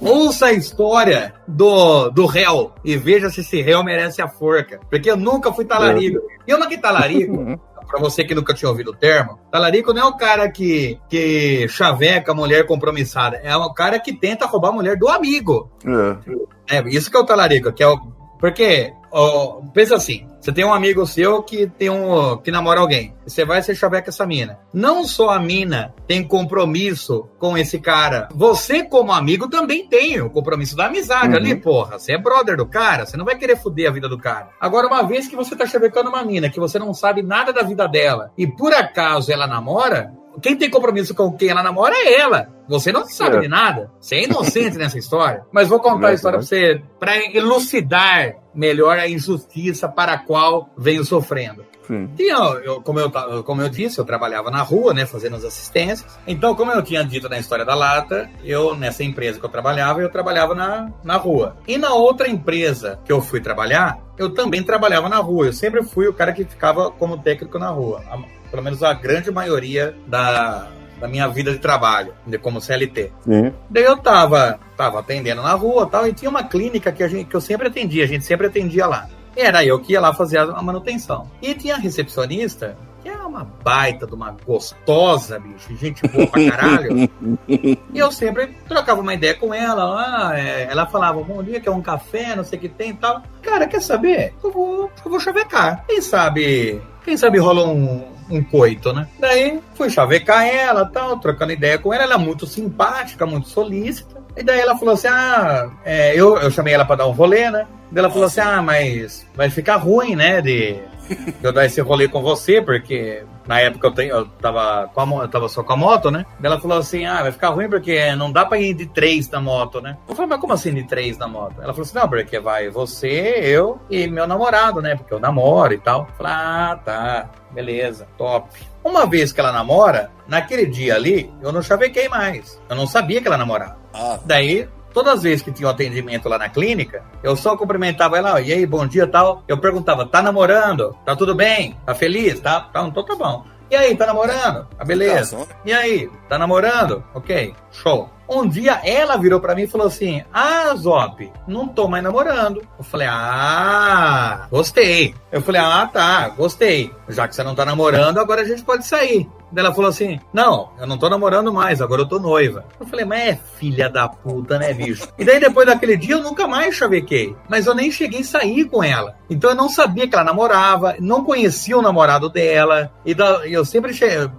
Speaker 3: Ouça a história do, do réu e veja se esse réu merece a forca. Porque eu nunca fui talarico. É. E eu não que talarico, para você que nunca tinha ouvido o termo, talarico não é o cara que, que chaveca a mulher compromissada, é o cara que tenta roubar a mulher do amigo. É. é isso que é o talarico, que é o. Porque, ó, pensa assim, você tem um amigo seu que tem um que namora alguém. Você vai ser chaveca essa mina. Não só a mina tem compromisso com esse cara. Você, como amigo, também tem o compromisso da amizade uhum. ali, porra. Você é brother do cara, você não vai querer foder a vida do cara. Agora, uma vez que você tá chavecando uma mina, que você não sabe nada da vida dela, e por acaso ela namora, quem tem compromisso com quem ela namora é ela. Você não sabe é. de nada. Você é inocente nessa história. Mas vou contar é, a história é. pra você, para elucidar melhor a injustiça para a qual venho sofrendo. Sim. Tinha, eu, como, eu, como eu disse, eu trabalhava na rua, né, fazendo as assistências. Então, como eu tinha dito na história da lata, eu, nessa empresa que eu trabalhava, eu trabalhava na, na rua. E na outra empresa que eu fui trabalhar, eu também trabalhava na rua. Eu sempre fui o cara que ficava como técnico na rua. A, pelo menos a grande maioria da, da minha vida de trabalho, de como CLT. Daí eu tava, tava atendendo na rua tal, e tinha uma clínica que, a gente, que eu sempre atendia, a gente sempre atendia lá. Era eu que ia lá fazer a manutenção. E tinha a recepcionista, que é uma baita de uma gostosa, bicho, gente boa pra caralho. e eu sempre trocava uma ideia com ela. É, ela falava, bom dia, quer um café, não sei o que tem e tal. Cara, quer saber? Eu vou, eu vou chavecar. Quem sabe, quem sabe rola um, um coito, né? Daí fui chavecar ela tal, trocando ideia com ela. Ela é muito simpática, muito solícita. E daí ela falou assim: ah, é, eu, eu chamei ela pra dar um rolê, né? Daí ela falou assim: ah, mas vai ficar ruim, né? De, de eu dar esse rolê com você, porque na época eu, tenho, eu, tava com a, eu tava só com a moto, né? Ela falou assim: ah, vai ficar ruim porque não dá pra ir de três na moto, né? Eu falei, mas como assim de três na moto? Ela falou assim: não, porque vai você, eu e meu namorado, né? Porque eu namoro e tal. Eu falei, ah, tá, beleza, top. Uma vez que ela namora, naquele dia ali, eu não chavequei mais. Eu não sabia que ela namorava. Ah. Daí Todas as vezes que tinha um atendimento lá na clínica, eu só cumprimentava ela, e aí, bom dia tal. Eu perguntava, tá namorando? Tá tudo bem? Tá feliz? Tá? Tá, então tá bom. E aí, tá namorando? Ah, beleza. E aí, tá namorando? Ok, show. Um dia ela virou para mim e falou assim: Ah, Zop, não tô mais namorando. Eu falei: Ah, gostei. Eu falei: Ah, tá, gostei. Já que você não tá namorando, agora a gente pode sair. Daí ela falou assim: Não, eu não tô namorando mais, agora eu tô noiva. Eu falei, mas é filha da puta, né, bicho? E daí depois daquele dia eu nunca mais chavequei. Mas eu nem cheguei a sair com ela. Então eu não sabia que ela namorava, não conhecia o namorado dela. E eu sempre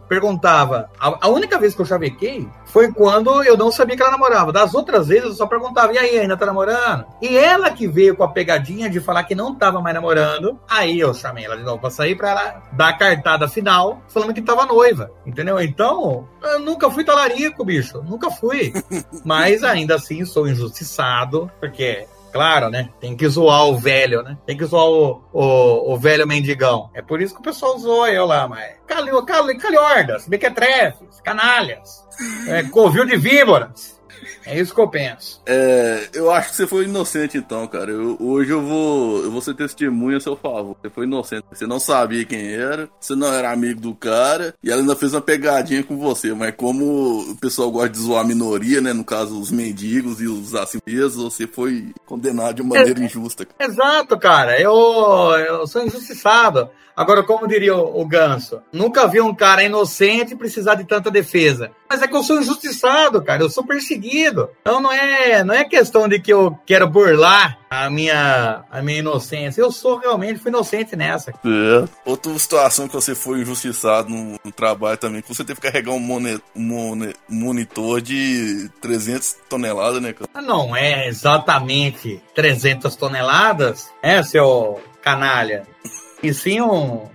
Speaker 3: perguntava. A, a única vez que eu chavequei foi quando eu não sabia que ela namorava. Das outras vezes eu só perguntava: E aí, ainda tá namorando? E ela que veio com a pegadinha de falar que não tava mais namorando. Aí eu chamei ela de novo pra sair pra ela dar a cartada final, falando que tava noiva entendeu? Então, eu nunca fui talarico, bicho, nunca fui. Mas ainda assim sou injustiçado, porque Claro, né? Tem que zoar o velho, né? Tem que zoar o, o, o velho mendigão. É por isso que o pessoal zoa eu lá, mas. Calho, calho, calhordas, mequetrefes, canalhas, é, covil de víboras. É isso que eu penso.
Speaker 2: É, eu acho que você foi inocente então, cara. Eu, hoje eu vou, eu vou ser testemunha a seu favor. Você foi inocente. Você não sabia quem era, você não era amigo do cara, e ela ainda fez uma pegadinha com você. Mas como o pessoal gosta de zoar a minoria, né? No caso, os mendigos e os assim mesmo, você foi condenado de maneira é, injusta.
Speaker 3: Exato, cara. Eu, eu sou injustiçado. Agora, como diria o, o Ganso, nunca vi um cara inocente precisar de tanta defesa. Mas é que eu sou injustiçado, cara. Eu sou perseguido. Então não é, não é questão de que eu quero burlar a minha, a minha inocência. Eu sou realmente fui inocente nessa.
Speaker 2: É. Outra situação que você foi injustiçado no, no trabalho também, que você teve que carregar um, mone, monitor de 300 toneladas, né, cara?
Speaker 3: Não é exatamente 300 toneladas, é, seu canalha. E sim um.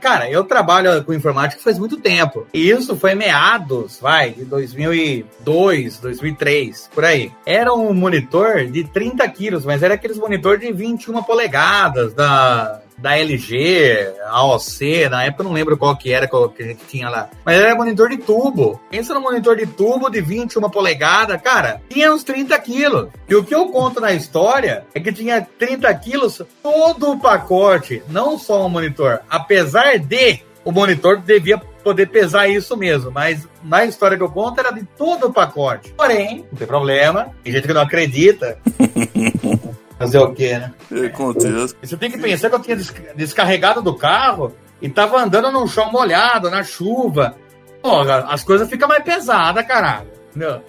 Speaker 3: Cara, eu trabalho com informática faz muito tempo. E isso foi meados, vai, de 2002, 2003, por aí. Era um monitor de 30 quilos, mas era aqueles monitor de 21 polegadas da da LG, AOC, na época eu não lembro qual que era que a gente tinha lá. Mas era monitor de tubo. Pensa no monitor de tubo de 21 polegadas, cara, tinha uns 30 quilos. E o que eu conto na história é que tinha 30 quilos todo o pacote, não só o monitor. Apesar de o monitor devia poder pesar isso mesmo, mas na história que eu conto era de todo o pacote. Porém, não tem problema, tem gente que não acredita. Fazer o quê, né?
Speaker 2: Acontece.
Speaker 3: Você tem que pensar que eu tinha descarregado do carro e tava andando num chão molhado, na chuva. Pô, as coisas ficam mais pesadas, caralho.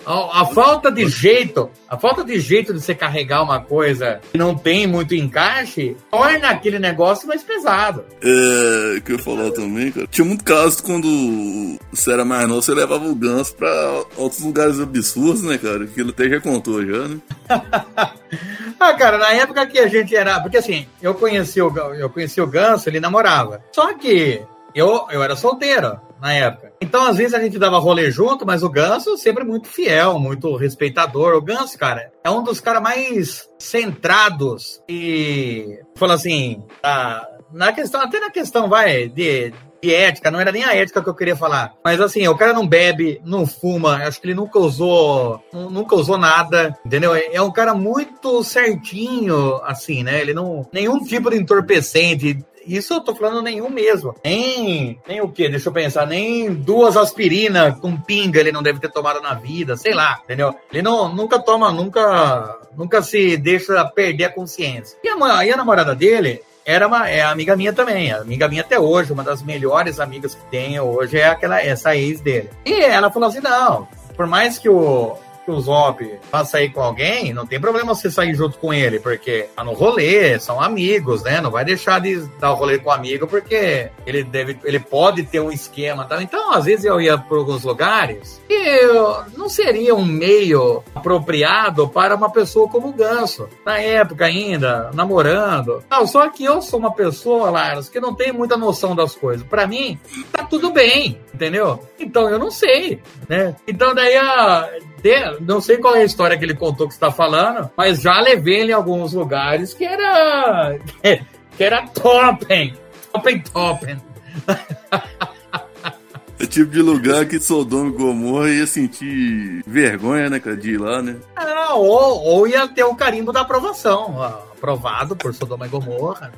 Speaker 3: A, a, falta de jeito, a falta de jeito de você carregar uma coisa que não tem muito encaixe, torna aquele negócio mais pesado.
Speaker 2: É, que eu ia falar também, cara. Tinha muito caso quando você era mais novo, você levava o ganso pra outros lugares absurdos, né, cara? Aquilo até já contou, já, né?
Speaker 3: ah, cara, na época que a gente era. Porque assim, eu conheci o, eu conheci o ganso, ele namorava. Só que eu, eu era solteiro. Na época. Então, às vezes, a gente dava rolê junto, mas o Ganso sempre muito fiel, muito respeitador. O Ganso, cara, é um dos caras mais centrados e. Fala assim, tá, na questão, até na questão, vai, de, de ética, não era nem a ética que eu queria falar. Mas assim, o cara não bebe, não fuma, acho que ele nunca usou, nunca usou nada, entendeu? É, é um cara muito certinho, assim, né? Ele não. Nenhum tipo de entorpecente. Isso eu tô falando nenhum mesmo. Nem, nem o quê? Deixa eu pensar. Nem duas aspirinas com pinga ele não deve ter tomado na vida, sei lá, entendeu? Ele não, nunca toma, nunca, nunca se deixa perder a consciência. E a, e a namorada dele, era uma é amiga minha também, amiga minha até hoje, uma das melhores amigas que tenho hoje é aquela essa ex dele. E ela falou assim: "Não, por mais que o que o Zop vá sair com alguém, não tem problema você sair junto com ele, porque tá no rolê, são amigos, né? Não vai deixar de dar o rolê com o amigo, porque ele deve, ele pode ter um esquema, tá? Então, às vezes eu ia para alguns lugares e não seria um meio apropriado para uma pessoa como o Ganso, na época ainda, namorando. Não, só que eu sou uma pessoa, Lars, que não tem muita noção das coisas. Para mim, tá tudo bem, entendeu? Então eu não sei, né? Então daí a não sei qual é a história que ele contou que está falando, mas já levei ele em alguns lugares que era. que era topen. Topen, topen.
Speaker 2: É tipo de lugar que Sodoma e Gomorra ia sentir vergonha, né, cara, de ir lá, né?
Speaker 3: Ah, ou, ou ia ter o carimbo da aprovação. Aprovado por Sodoma e Gomorra.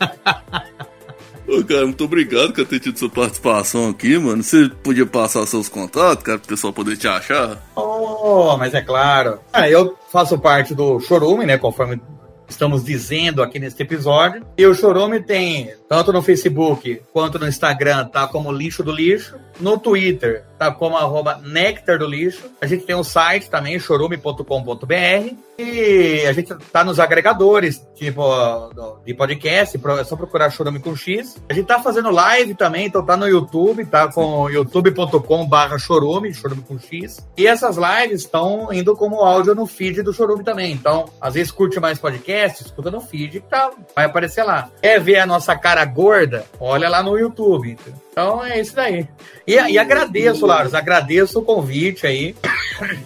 Speaker 2: Ô, cara, muito obrigado por ter tido sua participação aqui, mano. Você podia passar seus contatos, cara, pro pessoal poder te achar?
Speaker 3: Oh, mas é claro. Eu faço parte do Chorume, né, conforme estamos dizendo aqui neste episódio. E o Chorume tem, tanto no Facebook quanto no Instagram, tá como Lixo do Lixo. No Twitter, tá como arroba Nectar do Lixo. A gente tem um site também, chorume.com.br. E a gente tá nos agregadores, tipo, de podcast, é só procurar Chorume com X. A gente tá fazendo live também, então tá no YouTube, tá com youtube.com barra Chorume, Chorume com X. E essas lives estão indo como áudio no feed do Chorume também. Então, às vezes curte mais podcast, escuta no feed, tá, vai aparecer lá. Quer ver a nossa cara gorda? Olha lá no YouTube. Então é isso daí. E, e agradeço, Laros, agradeço o convite aí.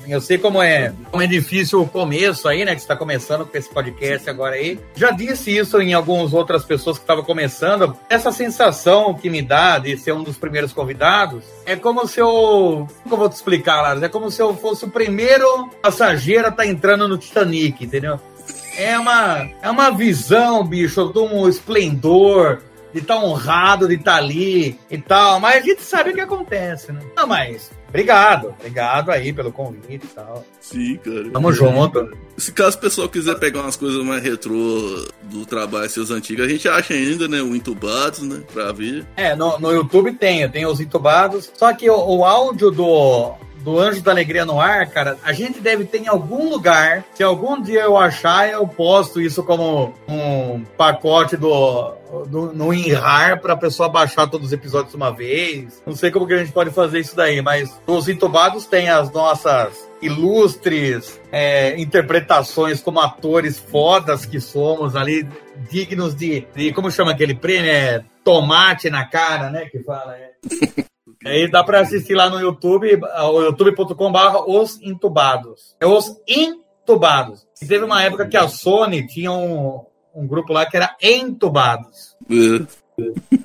Speaker 3: Eu sei como é, como é difícil o começo aí, né? Que está começando com esse podcast agora aí. Já disse isso em algumas outras pessoas que estavam começando. Essa sensação que me dá de ser um dos primeiros convidados é como se eu. Como eu vou te explicar, Laros? É como se eu fosse o primeiro passageiro a estar tá entrando no Titanic, entendeu? É uma, é uma visão, bicho, de um esplendor, de estar tá honrado de estar tá ali e tal, mas a gente sabe o que acontece, né? Não, mas obrigado, obrigado aí pelo convite e tal.
Speaker 2: Sim, cara.
Speaker 3: Tamo junto.
Speaker 2: Se caso o pessoal quiser pegar umas coisas mais retrô do trabalho seus antigos, a gente acha ainda, né, o Entubados, né, pra ver.
Speaker 3: É, no, no YouTube tem, tem os Entubados, só que o, o áudio do, do Anjo da Alegria no ar, cara, a gente deve ter em algum lugar. Se algum dia eu achar, eu posto isso como um pacote do, do no InRAR para a pessoa baixar todos os episódios de uma vez. Não sei como que a gente pode fazer isso daí, mas nos entubados tem as nossas ilustres é, interpretações como atores fodas que somos ali, dignos de, de como chama aquele prêmio? É, tomate na cara, né? Que fala, é. Aí dá para assistir lá no YouTube, youtube.com.br Os Entubados. É Os Entubados. E teve uma época que a Sony tinha um, um grupo lá que era Entubados.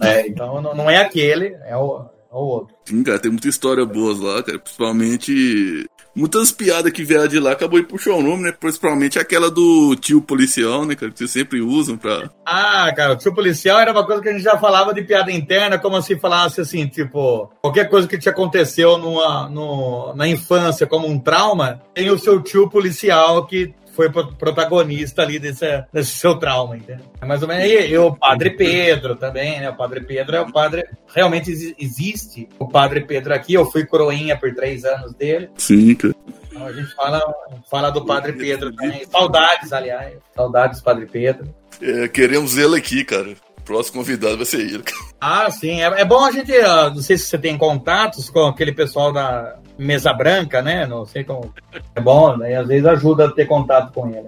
Speaker 3: É, é então não, é aquele, é o, é o outro.
Speaker 2: Sim, cara, tem muita história boa lá, cara. Principalmente muitas piadas que vieram de lá acabou de puxar o nome, né? Principalmente aquela do tio policial, né? Que vocês sempre usam pra.
Speaker 3: Ah, cara, o tio policial era uma coisa que a gente já falava de piada interna, como se falasse assim, tipo, qualquer coisa que te aconteceu numa, no, na infância como um trauma, tem o seu tio policial que foi protagonista ali desse, desse seu trauma, entendeu? É mais ou menos. E, e, o Padre Pedro também, né? O Padre Pedro é o padre. Realmente existe o Padre Pedro aqui. Eu fui coroinha por três anos dele.
Speaker 2: Sim, cara.
Speaker 3: Então a gente fala, fala do Padre Pedro também. Saudades, aliás. Saudades, Padre Pedro.
Speaker 2: É, queremos ele aqui, cara. Próximo convidado vai ser ele.
Speaker 3: Ah, sim. É, é bom a gente. Uh, não sei se você tem contatos com aquele pessoal da mesa branca, né? Não sei como. É bom, né? Às vezes ajuda a ter contato com ele.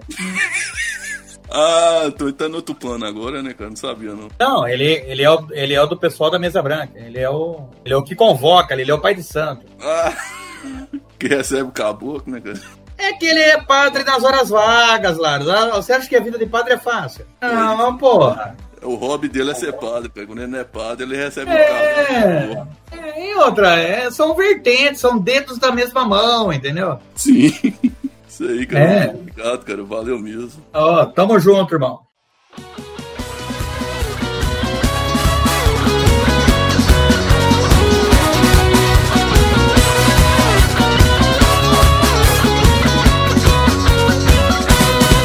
Speaker 2: Ah, tô tá no outro plano agora, né, cara? Não sabia, não.
Speaker 3: Não, ele, ele, é, o, ele é o do pessoal da mesa branca. Ele é o, ele é o que convoca, ele é o pai de santo.
Speaker 2: Ah, que recebe o caboclo, né, cara?
Speaker 3: É que ele é padre nas horas vagas, Laro. Você acha que a vida de padre é fácil? Não, porra.
Speaker 2: O hobby dele é ser padre, cara. Quando ele não é padre, ele recebe o
Speaker 3: É,
Speaker 2: caboclo.
Speaker 3: é, outra, é, são vertentes, são dedos da mesma mão, entendeu?
Speaker 2: Sim. Isso aí, cara.
Speaker 3: É.
Speaker 2: Obrigado, cara. Valeu mesmo.
Speaker 3: Ó, tamo junto, irmão.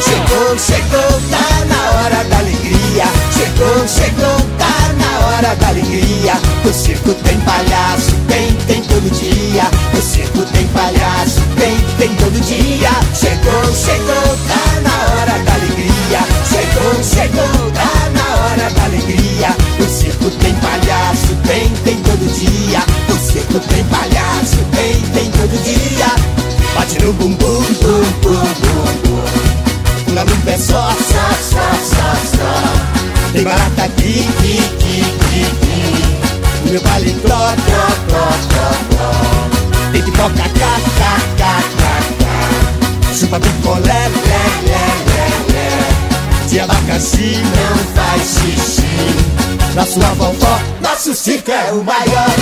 Speaker 4: Chegou, chegou, tá na hora da alegria. Chegou, chegou, tá hora da alegria. O circo tem palhaço, tem, tem todo dia. O circo tem palhaço, tem, tem todo dia. Chegou, chegou, tá na hora da alegria. Chegou, chegou, tá na hora da alegria. O circo tem palhaço, tem, tem todo dia. O circo tem palhaço, tem, tem todo dia. Bate no bumbum, bum, bum, bum, bum. Pula no pé só, só, só, só, só Tem barata aqui, aqui, aqui, aqui No meu paletó, tó, tó, tó, tó Tem pipoca, cá, cá, cá, cá, cá Chupa picolé, lé, lé, lé, lé. De abacaxi não faz xixi. Na sua vovó, nosso circo é o maior.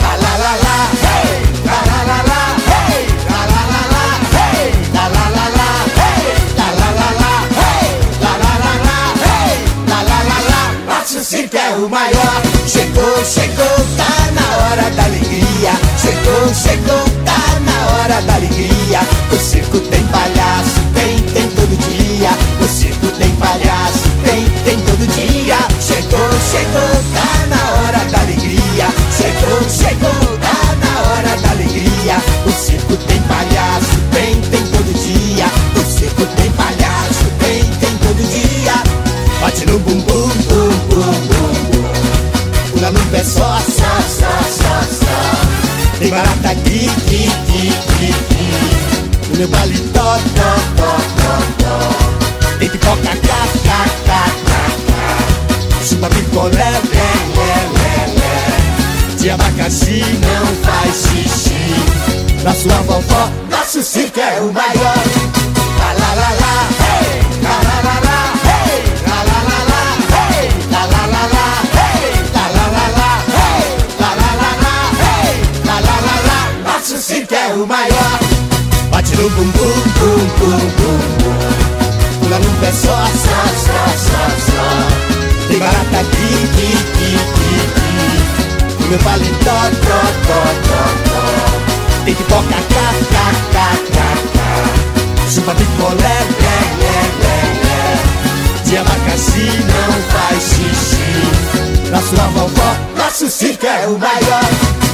Speaker 4: Lá, lá, lá, lá, hey! Lá, lá, lá! Lá, maior. Chegou, chegou, tá na hora da alegria. Chegou, chegou, tá na hora da alegria. O circo tem palhaço, tem, tem todo dia. O circo tem palhaço, tem, tem todo dia. Chegou, chegou, barata aqui, aqui, aqui, aqui, aqui No meu paletó, tó, Tem pipoca, cá, cá, cá, cá, cá Chupa picolé, lé, lé, lé, lé De abacaxi não faz xixi Na sua vovó, nosso circo é o maior. Lá, lá, lá, lá, hey! Lá, lá, lá, circo é o maior. Bate no bumbum, bum, bum, bum, bum Pula no pé só, só, só, só, só. Tem barata aqui, aqui, aqui, aqui, aqui. Meu paletó, tó, tó, tó, tó. Tem pipoca, cá, cá, cá, cá, cá. Chupa picolé, lé, lé, lé, lé. De abacaxi não faz xixi. Na sua vovó, nosso circo é o maior